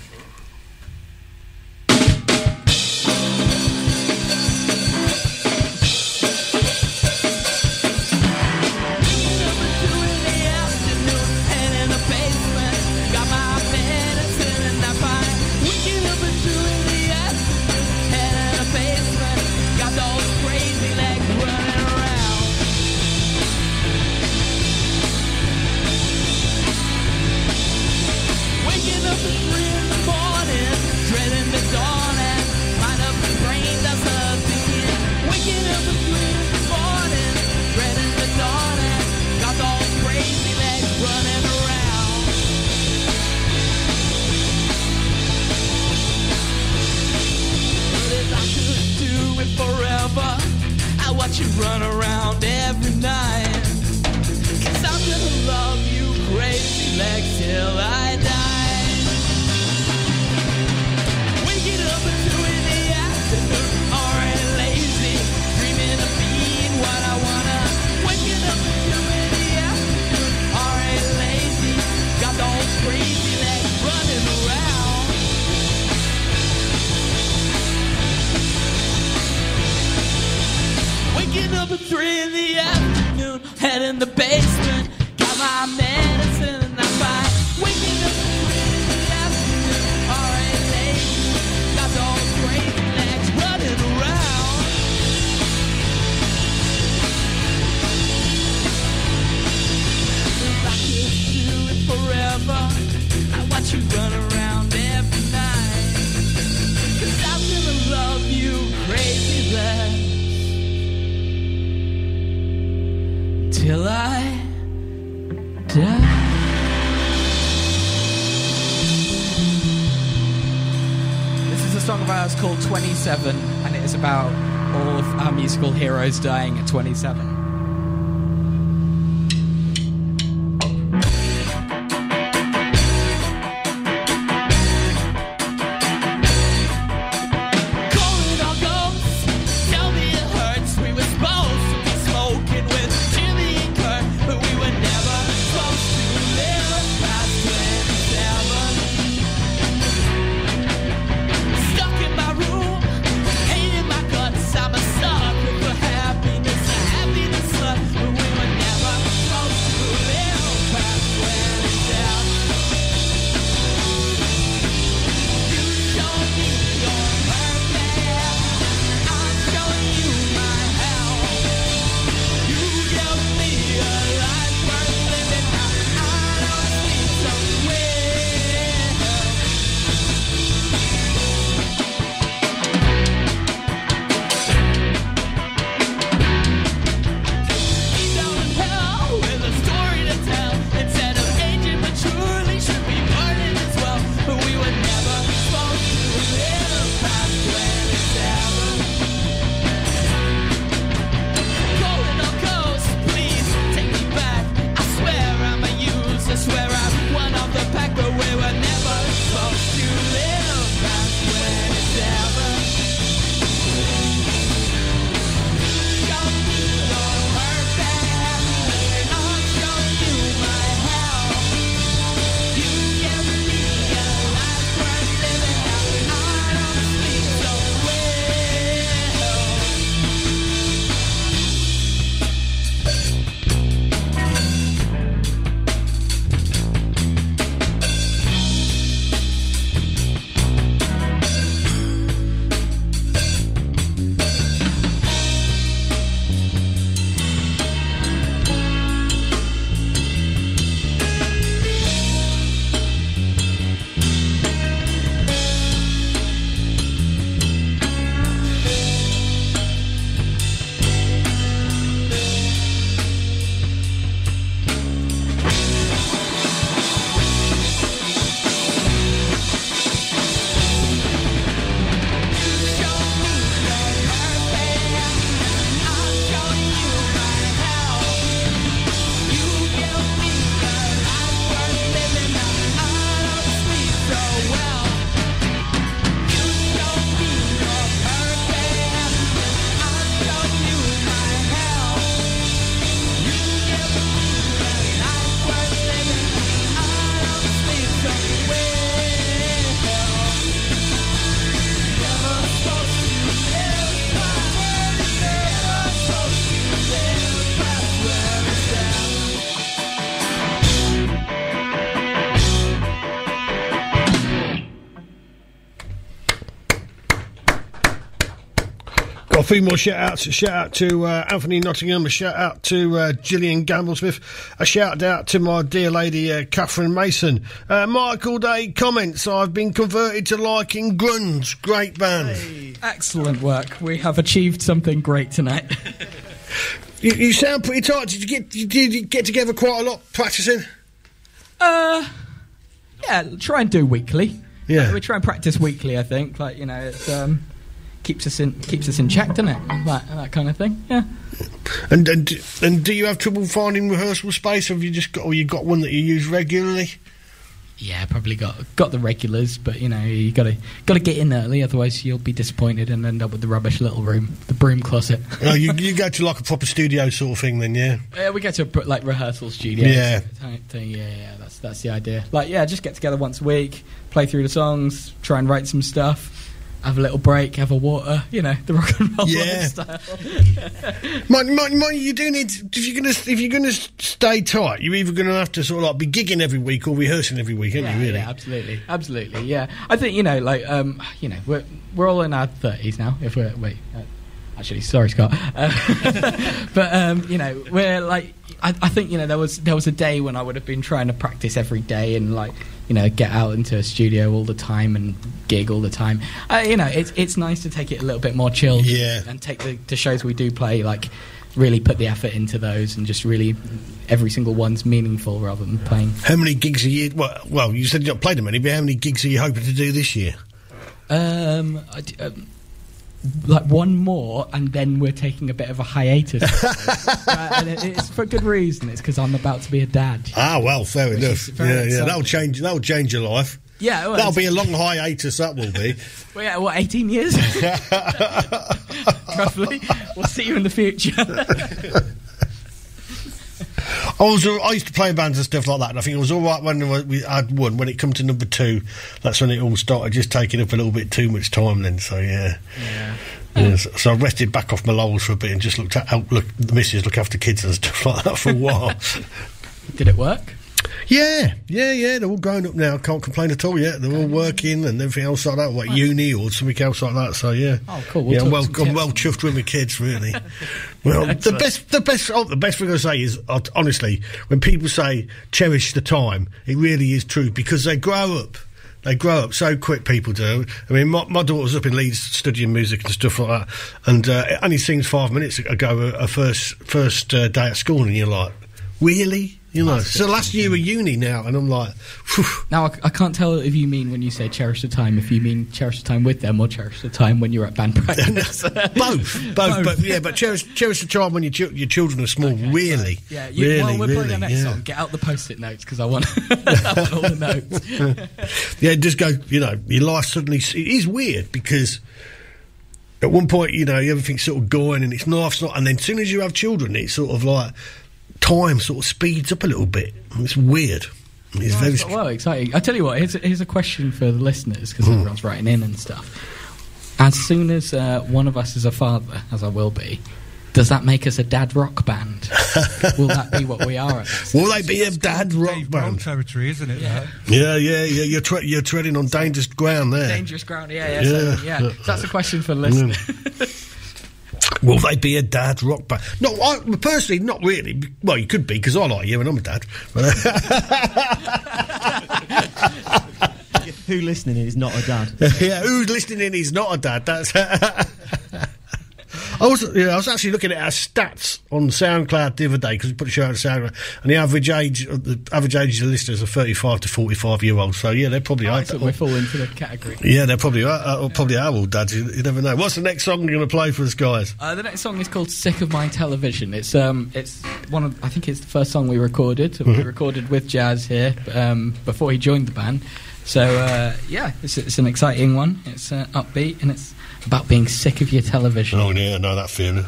S12: Heroes dying at 27.
S5: Few more shout outs. A shout out to uh, Anthony Nottingham, a shout out to uh, Gillian Gamblesmith, a shout out to my dear lady uh, Catherine Mason. Uh, Michael Day comments I've been converted to liking Grunge. Great band.
S12: Excellent work. We have achieved something great tonight.
S5: You, you sound pretty tight. Did you get did you get together quite a lot practicing?
S12: Uh, yeah, try and do weekly.
S5: Yeah.
S12: We try and practice weekly. I think, like you know, it's. um, keeps us in keeps us in check, doesn't it? That that kind of thing. Yeah.
S5: And and and do you have trouble finding rehearsal space? Have you just got or you got one that you use regularly?
S12: Yeah, probably got got the regulars, but you know you got to got to get in early, otherwise you'll be disappointed and end up with the rubbish little room, the broom closet.
S5: oh, you you go to like a proper studio sort of thing then, yeah.
S12: Yeah, we go to a, like rehearsal studio.
S5: Yeah.
S12: type thing. Yeah, yeah, that's that's the idea. Like, yeah, just get together once a week, play through the songs, try and write some stuff, have a little break, have a water. You know, the rock and roll
S5: Yeah.
S12: lifestyle.
S5: Mind, mind, mind, you do need if you're gonna if you're gonna stay tight, you're either gonna have to sort of like be gigging every week or rehearsing every week, aren't
S12: yeah,
S5: you? Really?
S12: yeah, absolutely, absolutely. Yeah, I think you know, like, um, you know, we're we're all in our thirties now. If we're wait, uh, actually, sorry, Scott, uh, but um, you know, we're like, I, I think you know, there was there was a day when I would have been trying to practice every day and like, you know, get out into a studio all the time and gig all the time. Uh, you know, it's it's nice to take it a little bit more chill.
S5: Yeah.
S12: and take the, the shows we do play like. Really put the effort into those, and just really, every single one's meaningful rather than playing
S5: How many gigs are you? Well, well, you said you not played them many, but how many gigs are you hoping to do this year?
S12: Um, I um, like one more, and then we're taking a bit of a hiatus. and it, it's for good reason. It's because I'm about to be a dad.
S5: Ah, well, fair enough. Yeah, yeah,
S12: exciting.
S5: that'll change. That'll change your life.
S12: Yeah, well,
S5: that'll be a long hiatus. That will be.
S12: Well, yeah, what, 18 years? Roughly. We'll see you in the future.
S5: I was. I used to play in bands and stuff like that, and I think it was all right when we had one. When it come to number two, that's when it all started just taking up a little bit too much time. Then, so yeah.
S12: Yeah.
S5: Yeah, so, so I rested back off my laurels for a bit and just looked at help look the missus look after kids and stuff like that for a while.
S12: Did it work?
S5: Yeah, yeah, yeah. They're all grown up now. Can't complain at all yet. They're all working and everything else like that, like uni or something else like that. So yeah.
S12: Oh, cool. We'll
S5: yeah, I'm well, I'm well chuffed with my kids, really. well, the best, the best, oh, the best thing I say is uh, honestly, when people say cherish the time, it really is true because they grow up. They grow up so quick, people do. I mean, my, my daughter's up in Leeds studying music and stuff like that, and uh, it only sings five minutes ago her, her first first uh, day at school, and you're like, really? You know, so last year of uni now, and I'm like, phew.
S12: Now, I, I can't tell if you mean when you say cherish the time, if you mean cherish the time with them or cherish the time when you're at band practice.
S5: both, both, but yeah, but cherish, cherish the time when your chil- your children are small. really,
S12: Yeah, you,
S5: really,
S12: well, we're
S5: really,
S12: putting our next
S5: yeah.
S12: song. Get out the post-it notes because I want, I want all the notes.
S5: yeah, just go. You know, your life suddenly it is weird because at one point, you know, everything's sort of going and it's nice, not, and then as soon as you have children, it's sort of like time sort of speeds up a little bit. It's weird. It's very.
S12: Well, well, exciting. I tell you what, here's a, here's a question for the listeners because
S5: Hmm.
S12: everyone's writing in and stuff. As soon as uh, one of us is a father, as I will be, does that make us a dad rock band? will that be what we are? At that
S5: Will they be a dad rock
S15: Wrong
S5: band?
S15: territory, isn't it?
S12: Yeah.
S5: Yeah, yeah, yeah. You're tre- you're treading on dangerous ground there.
S12: Dangerous ground, yeah, yeah. So,
S5: Yeah.
S12: yeah. So that's a question for the listeners.
S5: Will they be a dad rock band? No, I, personally, not really. Well, you could be because I like you and I'm a dad.
S13: Who listening in is not a dad?
S5: yeah, who's listening in is not a dad. That's. I was, yeah, I was actually looking at our stats on SoundCloud the other day because we put a show on SoundCloud, and the average age, of the average age of the listeners are thirty-five to forty-five year olds. So yeah, they're probably
S12: Oh,
S5: right.
S12: so we fall into the category.
S5: Yeah, they're probably are, uh, probably are all dads. You, you never know. What's the next song you're going to play for us, guys?
S12: Uh, the next song is called "Sick of My Television." It's um, it's one of I think it's the first song we recorded. We
S5: Mhm.
S12: recorded with Jazz here um, before he joined the band. So uh, yeah, it's, it's an exciting one. It's uh, upbeat and it's about being sick of your television.
S5: Oh yeah, I know that feeling.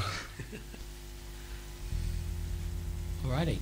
S12: Alrighty.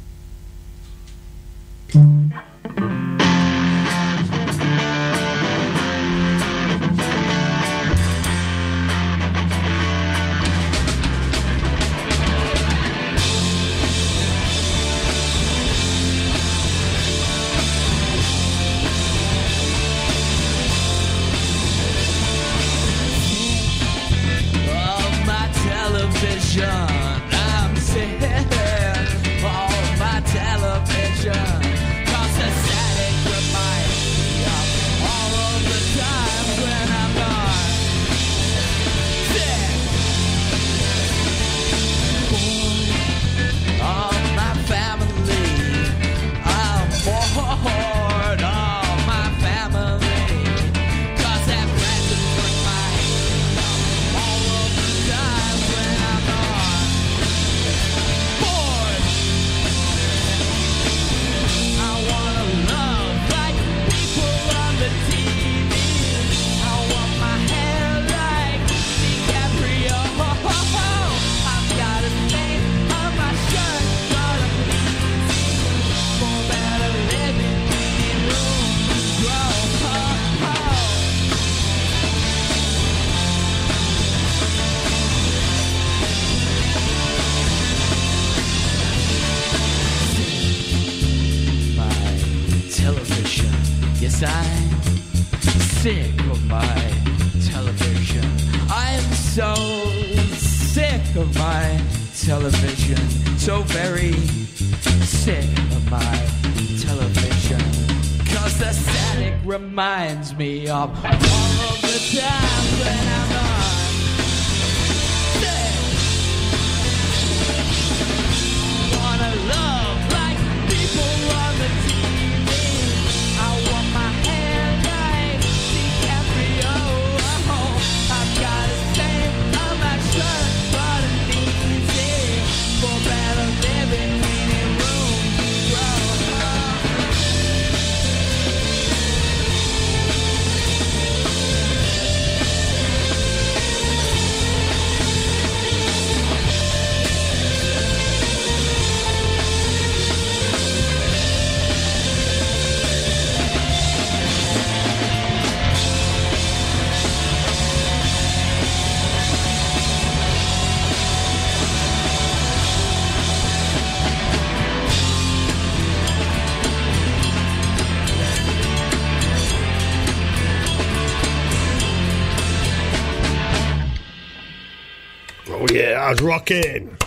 S5: Was rocking.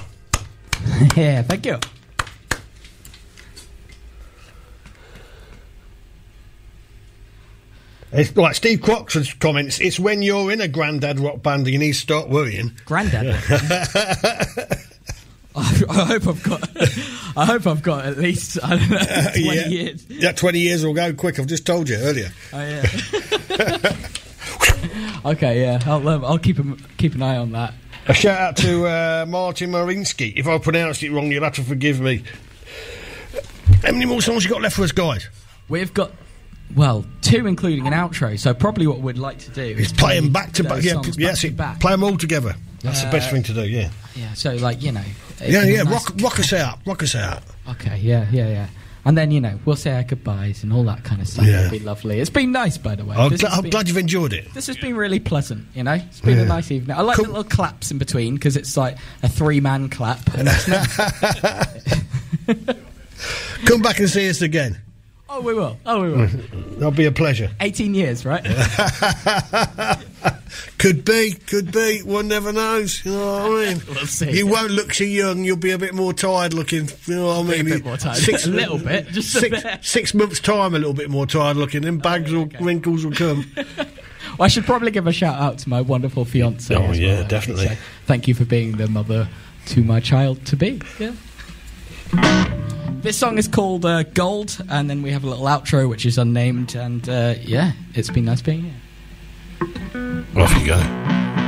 S12: yeah, thank you.
S5: It's like Steve Crox's comments. It's when you're in a granddad rock band and you need to start worrying.
S12: Granddad. I, I hope I've got. I hope I've got at least I don't know twenty
S5: yeah.
S12: years.
S5: Yeah, 20 years will go quick. I've just told you earlier.
S12: Oh yeah. okay, yeah. I'll um, I'll keep 'em- keep an eye on that.
S5: A shout out to uh, Martin Marinsky. If I pronounced it wrong, you'll have to forgive me. How many more songs you got left for us, guys?
S12: We've got well two, including an outro. So probably what we'd like to do is
S5: Play them back to back. Yeah, yeah,
S12: back
S5: that's
S12: to
S5: it.
S12: back.
S5: Play them all together. That's the best
S12: Uh,
S5: thing to do. Yeah.
S12: Yeah. So like you know.
S5: Yeah, yeah.
S12: nice-
S5: Rock, rock us out. Rock us out.
S12: Okay. Yeah. Yeah. Yeah. And then you know we'll say our goodbyes and all that kind of stuff.
S5: Yeah.
S12: It'll be lovely. It's been nice, by the way.
S5: I'm,
S12: has
S5: I'm
S12: been-
S5: glad you've enjoyed it.
S12: This has been really pleasant, you know. It's been
S5: Yeah.
S12: a nice evening. I like the little claps in between because it's like a three-man clap, and it's nice.
S5: Come back and see us again.
S12: Oh, we will. Oh, we will.
S5: That'll be a pleasure.
S12: Eighteen years, right?
S5: Could be, could be. One never knows. You know what I mean?
S12: We'll see.
S5: You won't look so young. You'll be a bit more tired looking. You know what I
S12: Be a
S5: mean?
S12: bit more tired. A little bit, just a
S5: six,
S12: bit.
S5: six months time, a little bit more tired looking. Then bags or wrinkles will come.
S12: Well, I should probably give a shout out to my wonderful fiance.
S5: Oh, yeah, definitely.
S12: thank you for being the mother to my child to be. Yeah. This song is called uh, Gold, and then we have a little outro which is unnamed. And uh, yeah, it's been nice being here.
S5: Off you go.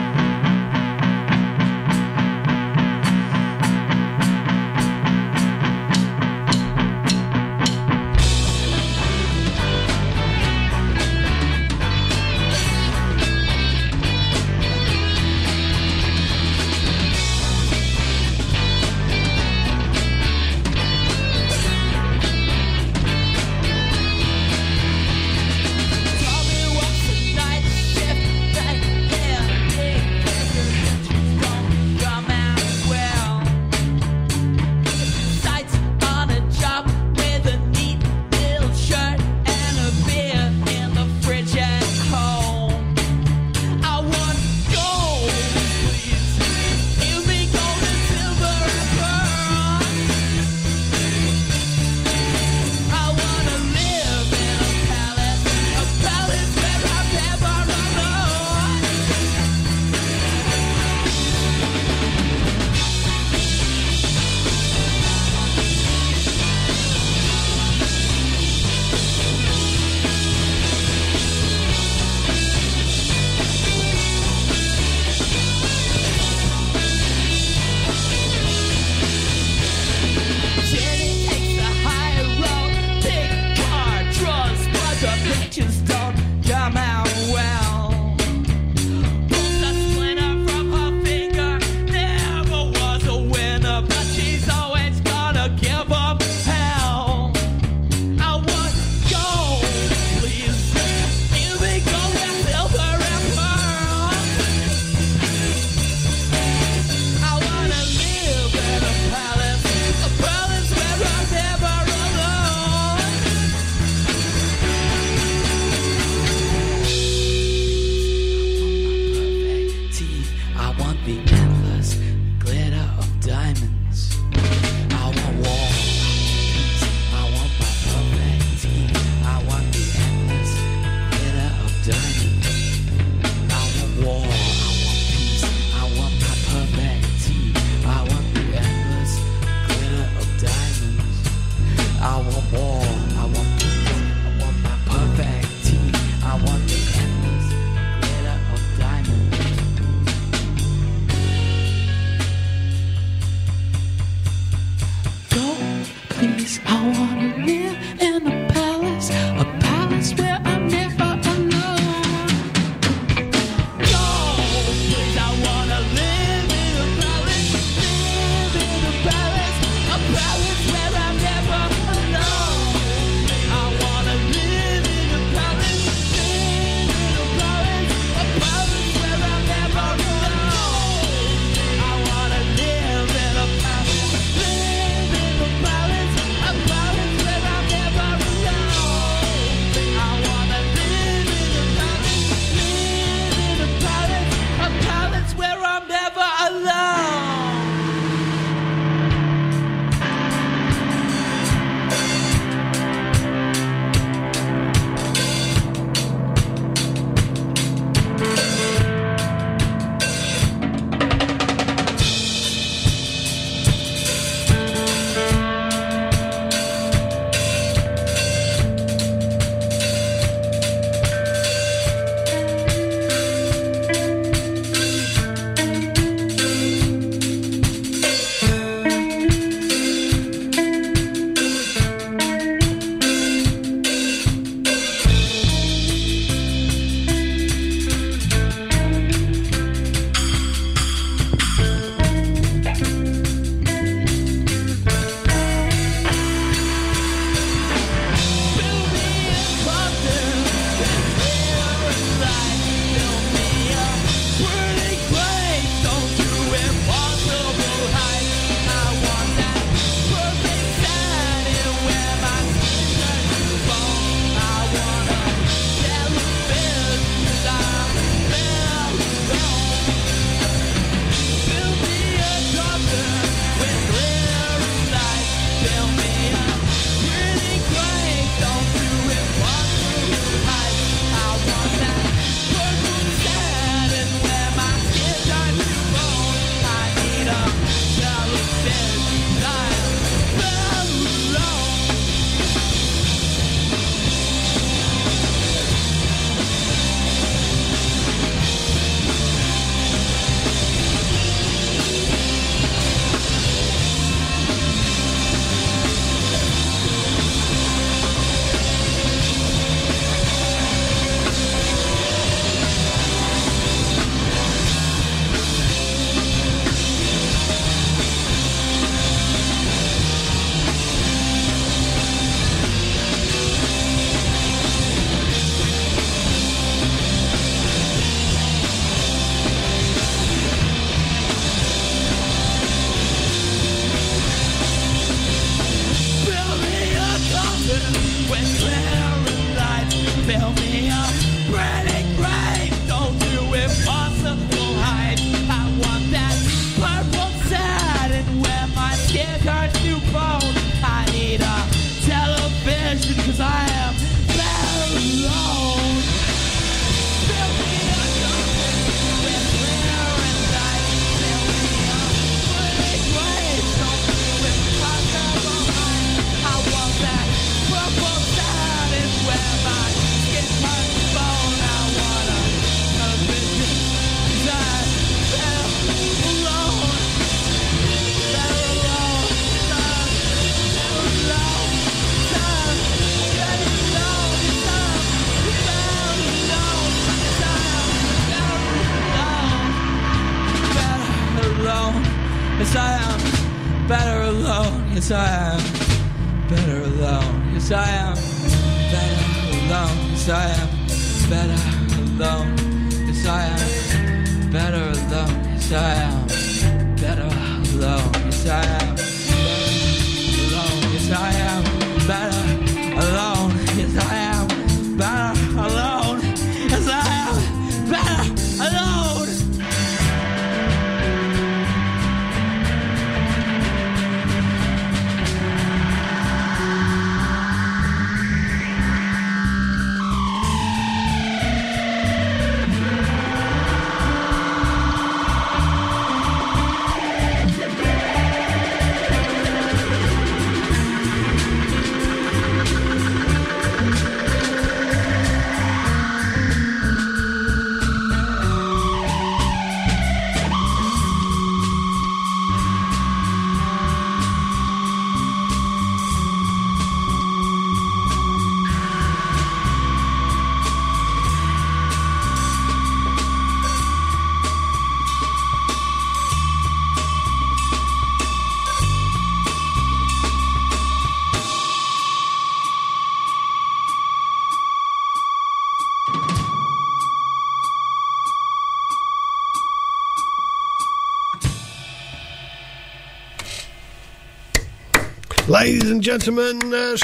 S5: Ladies and gentlemen, uh.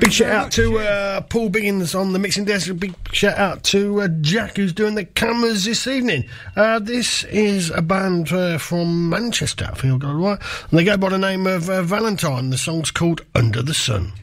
S5: Big shout out to uh, Paul Biggins on the mixing desk. Big shout out to uh, Jack who's doing the cameras this evening. Uh, this is a band uh, from Manchester, I got it right. And they go by the name of uh, Valentine. The song's called Under the Sun.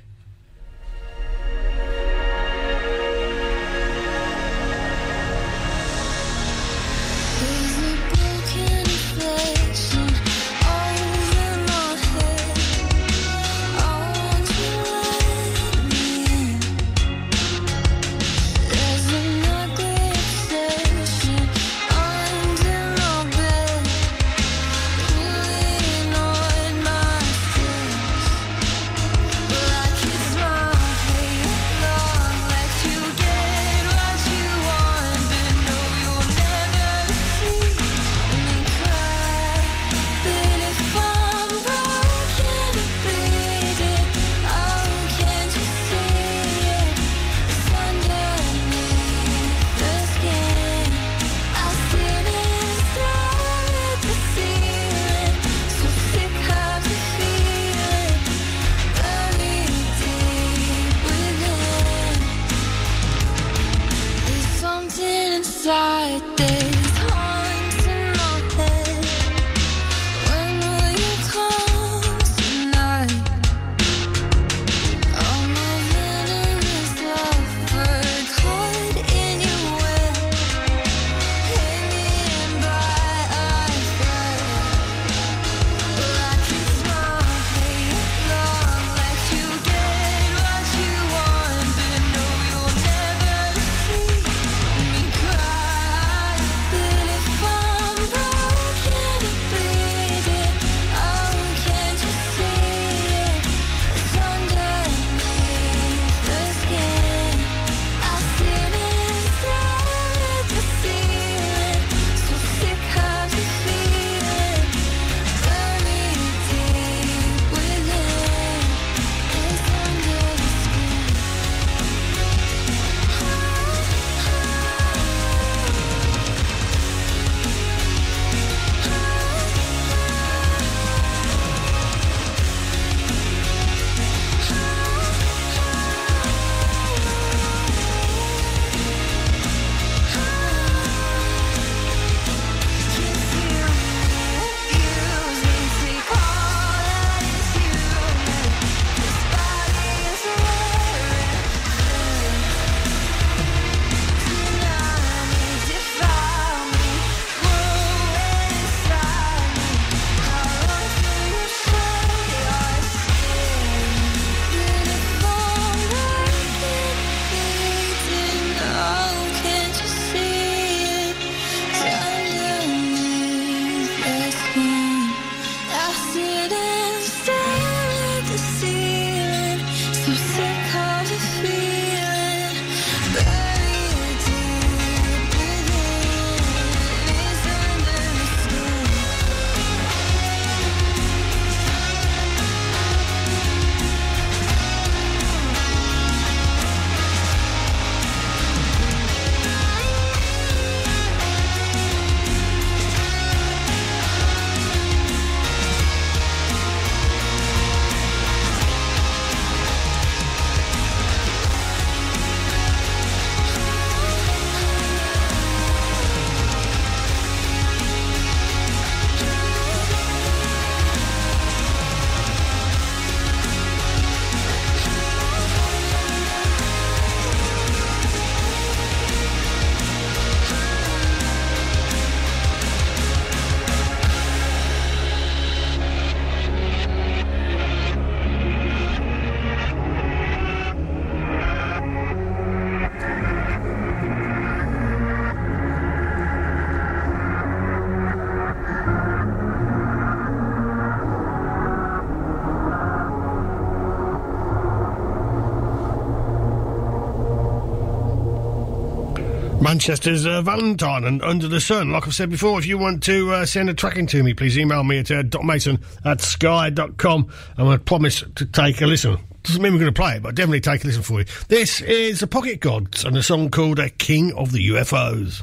S5: Manchester's uh, Valentine and Under the Sun. Like I've said before, if you want to uh, send a tracking to me, please email me at uh, docmason at sky.com and I promise to take a listen. Doesn't mean we're going to play it, but definitely take a listen for you. This is the Pocket Gods and a song called uh, King of the UFOs.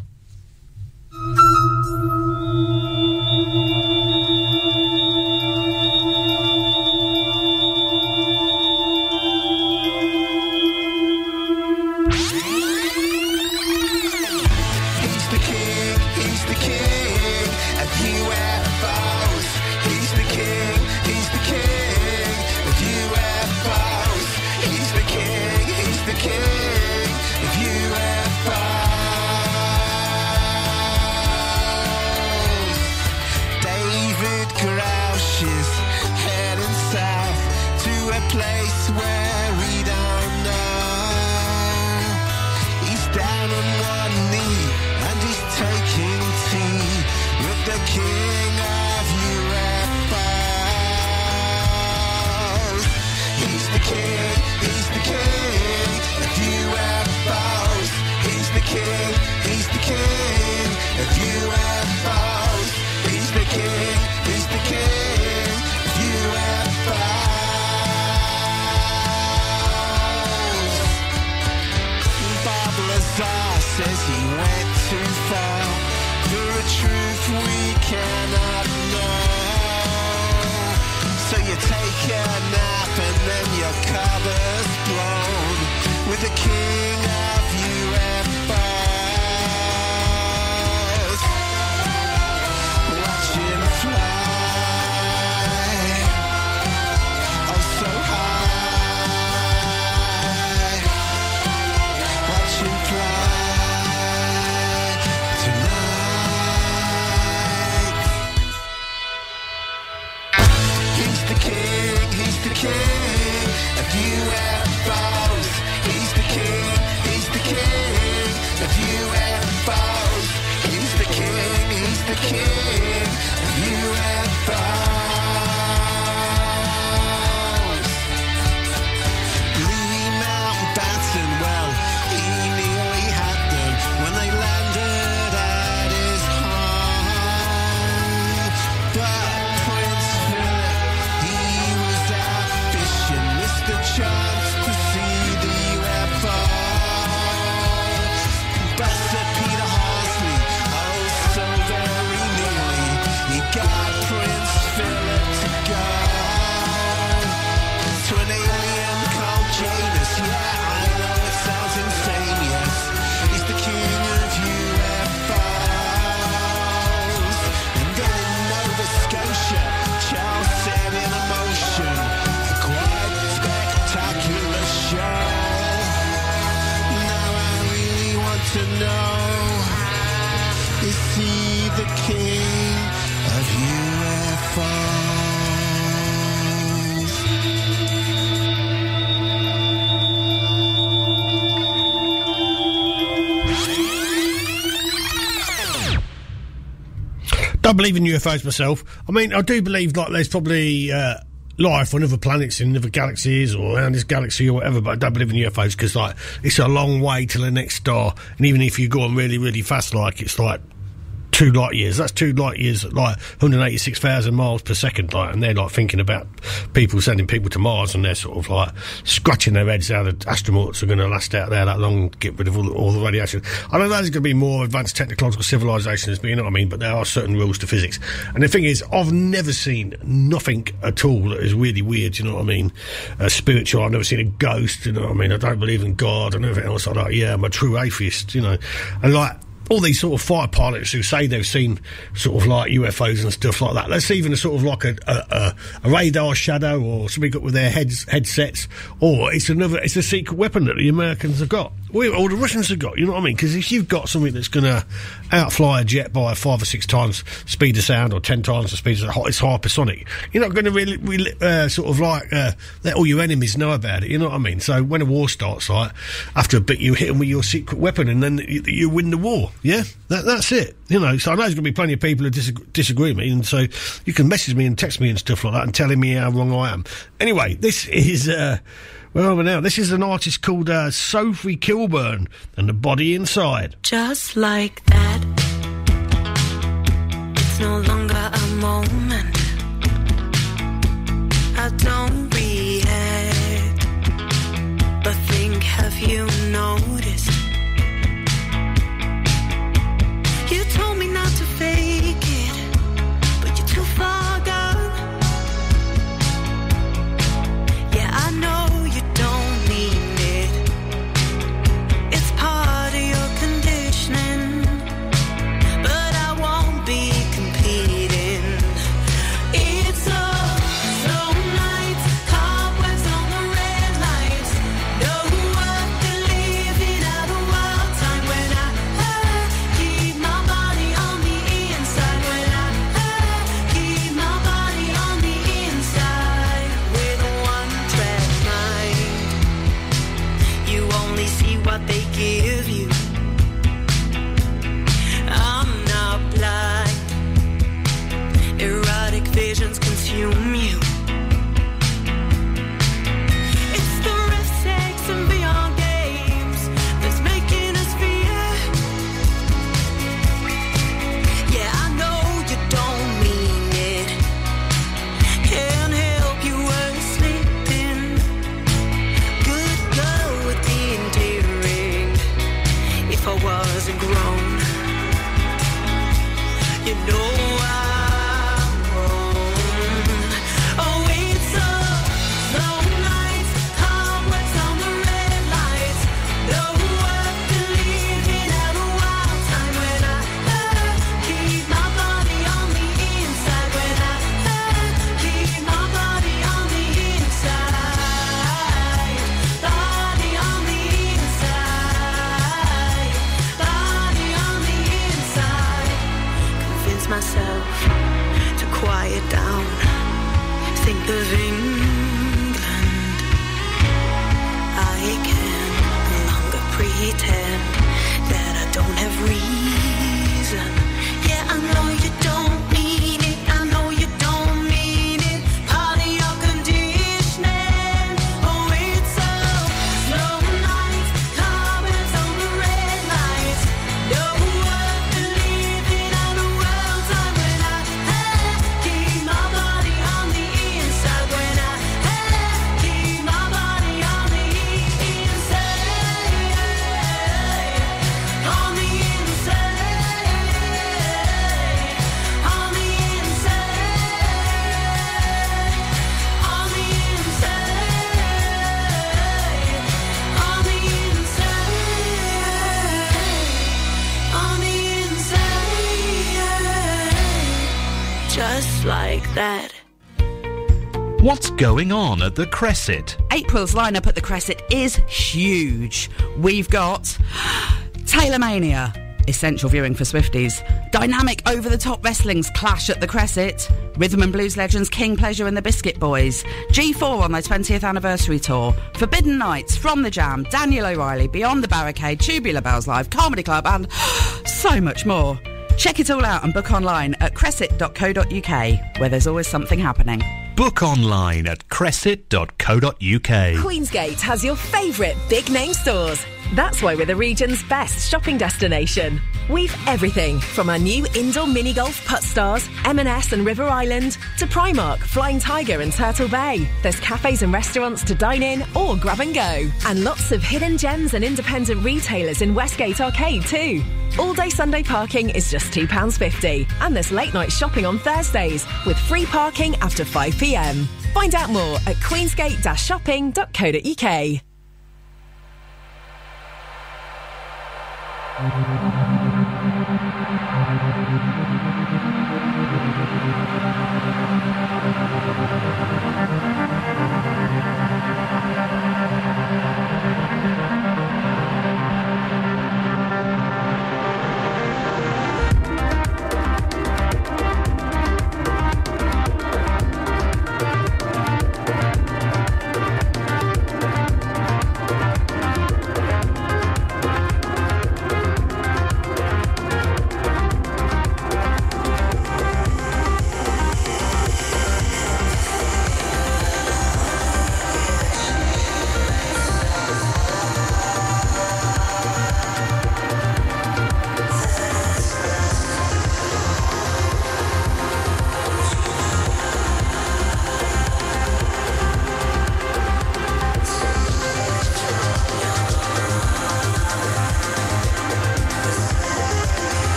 S16: Don't
S5: believe in UFOs myself. I mean, I do believe like there's probably uh, life on other planets in other galaxies or around this galaxy or whatever. But I don't believe in UFOs because like it's a long way to the next star, and even if you go on really really fast, like it's like two light years. That's two light years, like 186,000 miles per second. Like, and they're like thinking about people sending people to Mars, and they're sort of like scratching their heads how the astronauts are going to last out there that long, get rid of all, all the radiation. I know there's going to be more advanced technological civilizations, but you know what I mean. But there are certain rules to physics. And the thing is, I've never seen nothing at all that is really weird. You know what I mean? Uh, spiritual. I've never seen a ghost. You know what I mean? I don't believe in God and everything else I like. Yeah, I'm a true atheist. You know, and like all these sort of fighter pilots who say they've seen sort of like UFOs and stuff like that. That's even a sort of like a, a, a, radar shadow or something up with their heads headsets, or it's another it's a secret weapon that the Americans have got. Or the Russians have got, you know what I mean? Because if you've got something that's going to outfly a jet by five or six times speed of sound or ten times the speed of the it's hypersonic, you're not going to really, really uh, sort of like uh, let all your enemies know about it. You know what I mean? So when a war starts, like after a bit, you hit them with your secret weapon, and then you, you win the war. Yeah, that, that's it. You know, so I know there's going to be plenty of people who disagree, disagree with me, and so you can message me and text me and stuff like that and telling me how wrong I am. Anyway, this is. Uh, where are we now? This is an artist called uh, Sophie Kilburn and the Body Inside.
S7: Just like that. It's no longer a moment. I don't react. But think, have you noticed? Think of
S17: going on at the Cresset?
S18: April's lineup at the Cresset is huge. We've got Taylor Mania, essential viewing for Swifties, dynamic over the top wrestling's clash at the Cresset, rhythm and blues legends King Pleasure and the Biscuit Boys, G4 on their 20th anniversary tour, Forbidden Nights, From the Jam, Daniel O'Reilly, Beyond the Barricade, Tubular Bells Live, Comedy Club, and so much more. Check it all out and book online at cresset.co.uk, where there's always something happening.
S17: Book online at cresset.co.uk.
S19: Queensgate has your favourite big name stores. That's why we're the region's best shopping destination. We've everything from our new indoor mini golf putt stars, M&S and River Island, to Primark, Flying Tiger and Turtle Bay. There's cafes and restaurants to dine in or grab and go. And lots of hidden gems and independent retailers in Westgate Arcade too. All day Sunday parking is just £2.50. And there's late night shopping on Thursdays with free parking after 5pm. Find out more at queensgate-shopping.co.uk. Mm-hmm.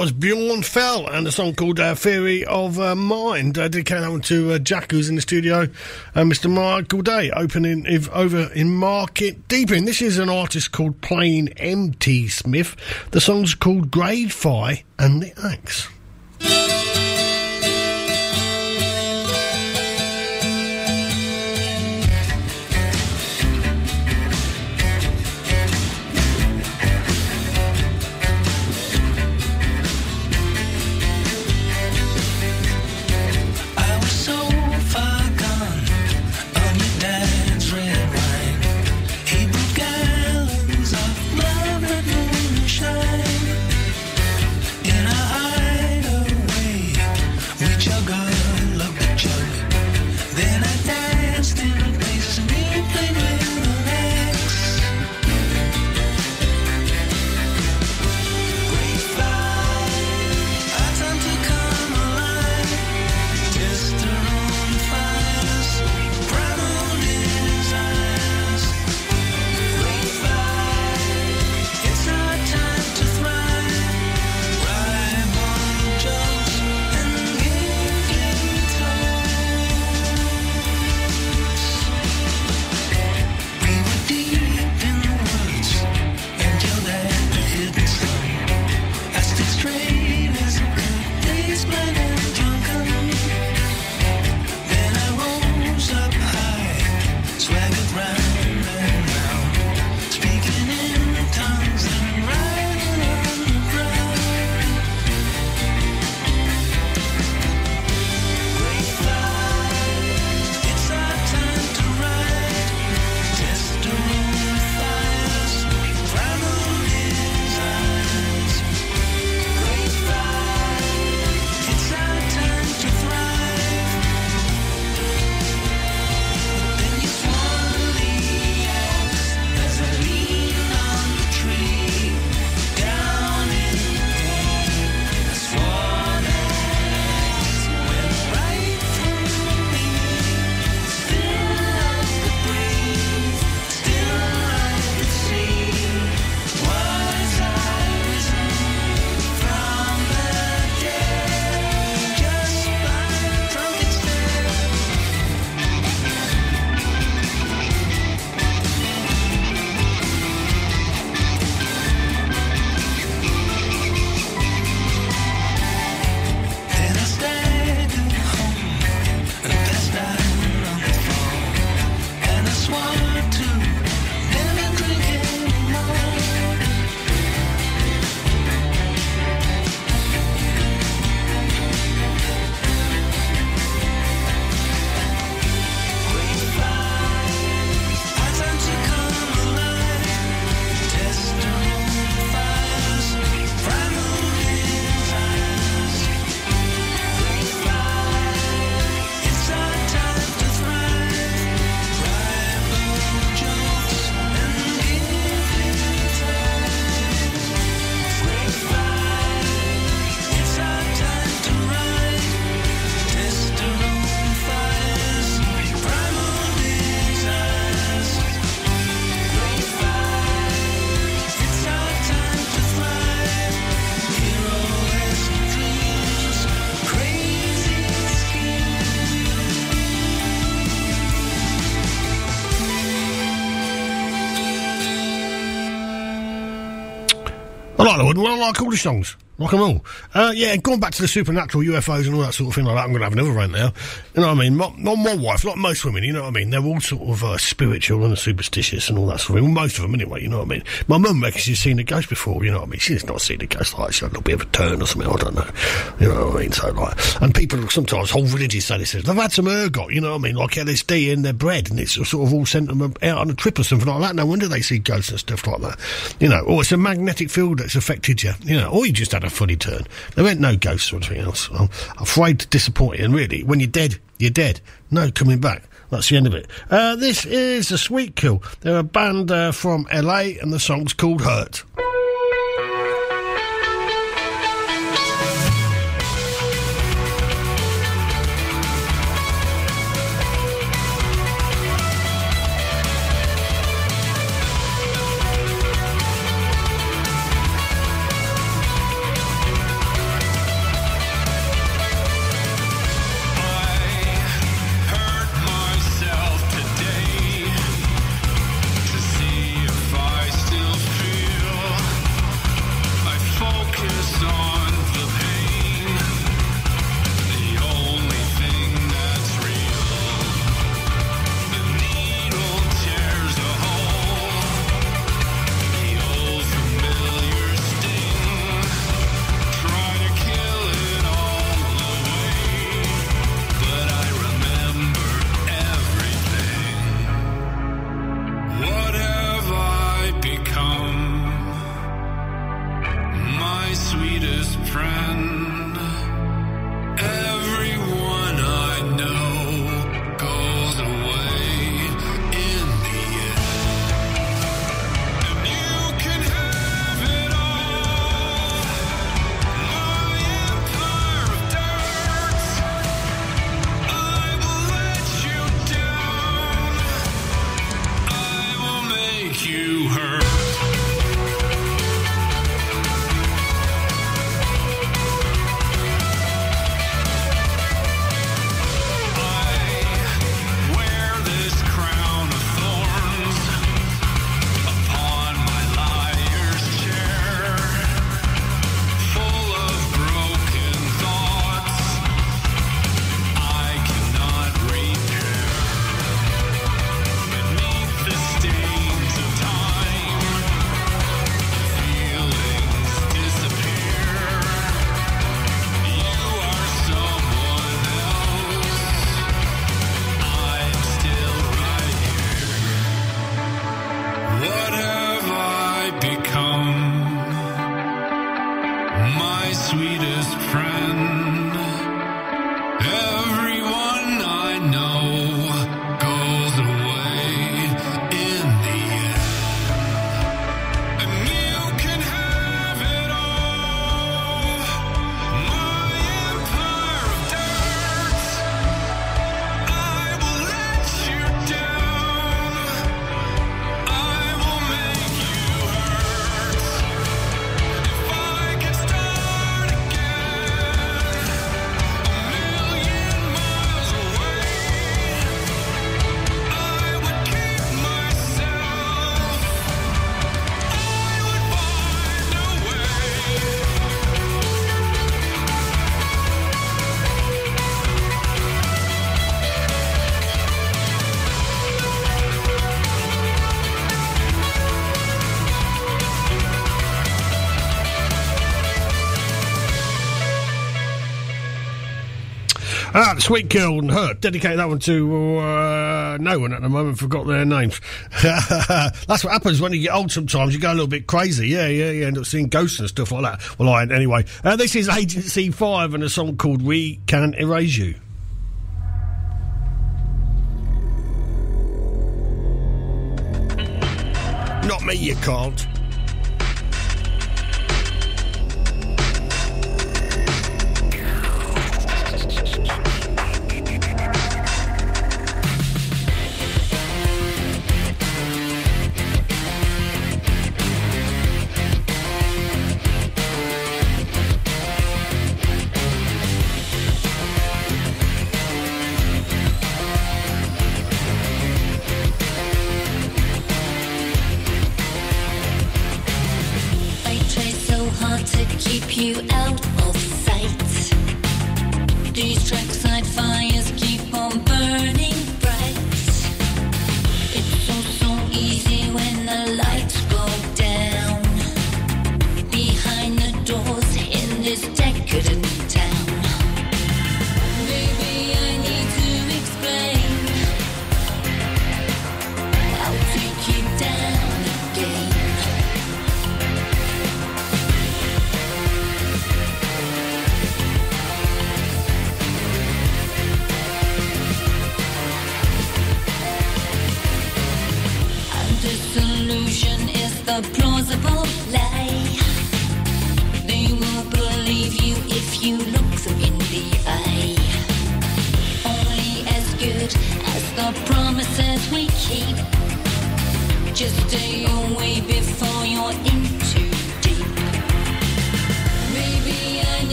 S7: Was Bjorn Felle and a song called uh, Theory of uh, Mind. Uh, dedicated that one to uh, Jack, who's in the studio, and Mr. Michael Day, opening if, over in Market Deeping. This is an artist called Plain M.T. Smith. The song's called Grade Fi and the Axe. One. Well, I like all songs. Like them all. Uh, yeah, going back to the supernatural UFOs and all that sort of thing like that, I'm going to have another rant now. You know what I mean? My, my, my wife, like most women, you know what I mean? They're all sort of uh, spiritual and superstitious and all that sort of thing. Well, most of them, anyway, you know what I mean? My mum reckons she's seen a ghost before, you know what I mean? She's not seen a ghost like she's had a little bit of a turn or something, I don't know. You know what I mean? So, like, and people sometimes, whole villages say this, they've had some ergot, you know what I mean? Like LSD in their bread and it's sort of all sent them out on a trip or something like that. No wonder they see ghosts and stuff like that. You know, or it's a magnetic field that's affected you, you know, or you just had a funny turn. There ain't no ghosts or anything else. I'm afraid to disappoint you. And really, when you're dead, you're dead. No coming back. That's the end of it. Uh, this is a Sweet Kill. They're a band uh, from LA, and the song's called Hurt.
S20: The Sweet Kill and her. Dedicate that one to uh, no one at the moment. Forgot their names. That's what happens when you get old. Sometimes you go a little bit crazy. Yeah, yeah, you end up seeing ghosts and stuff like that. Well, I anyway. Uh, this is Agency Five and a song called "We Can Erase You." Not me, you can't.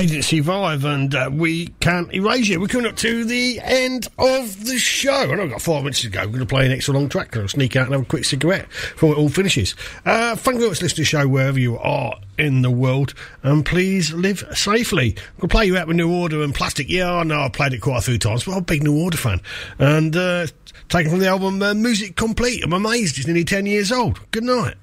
S20: Agency Five, and uh, we can't erase you. We're coming up to the end of the show. Know I've got five minutes to go. We're going to play an extra long track. I'll sneak out and have a quick cigarette before it all finishes. Uh, thank you for listening to the show wherever you are in the world, and please live safely. To play you out with New Order and Plastic. Yeah, I know I've played it quite a few times, but I'm a big New Order fan. And uh, taken from the album uh, Music Complete. I'm amazed it's nearly 10 years old. Good night.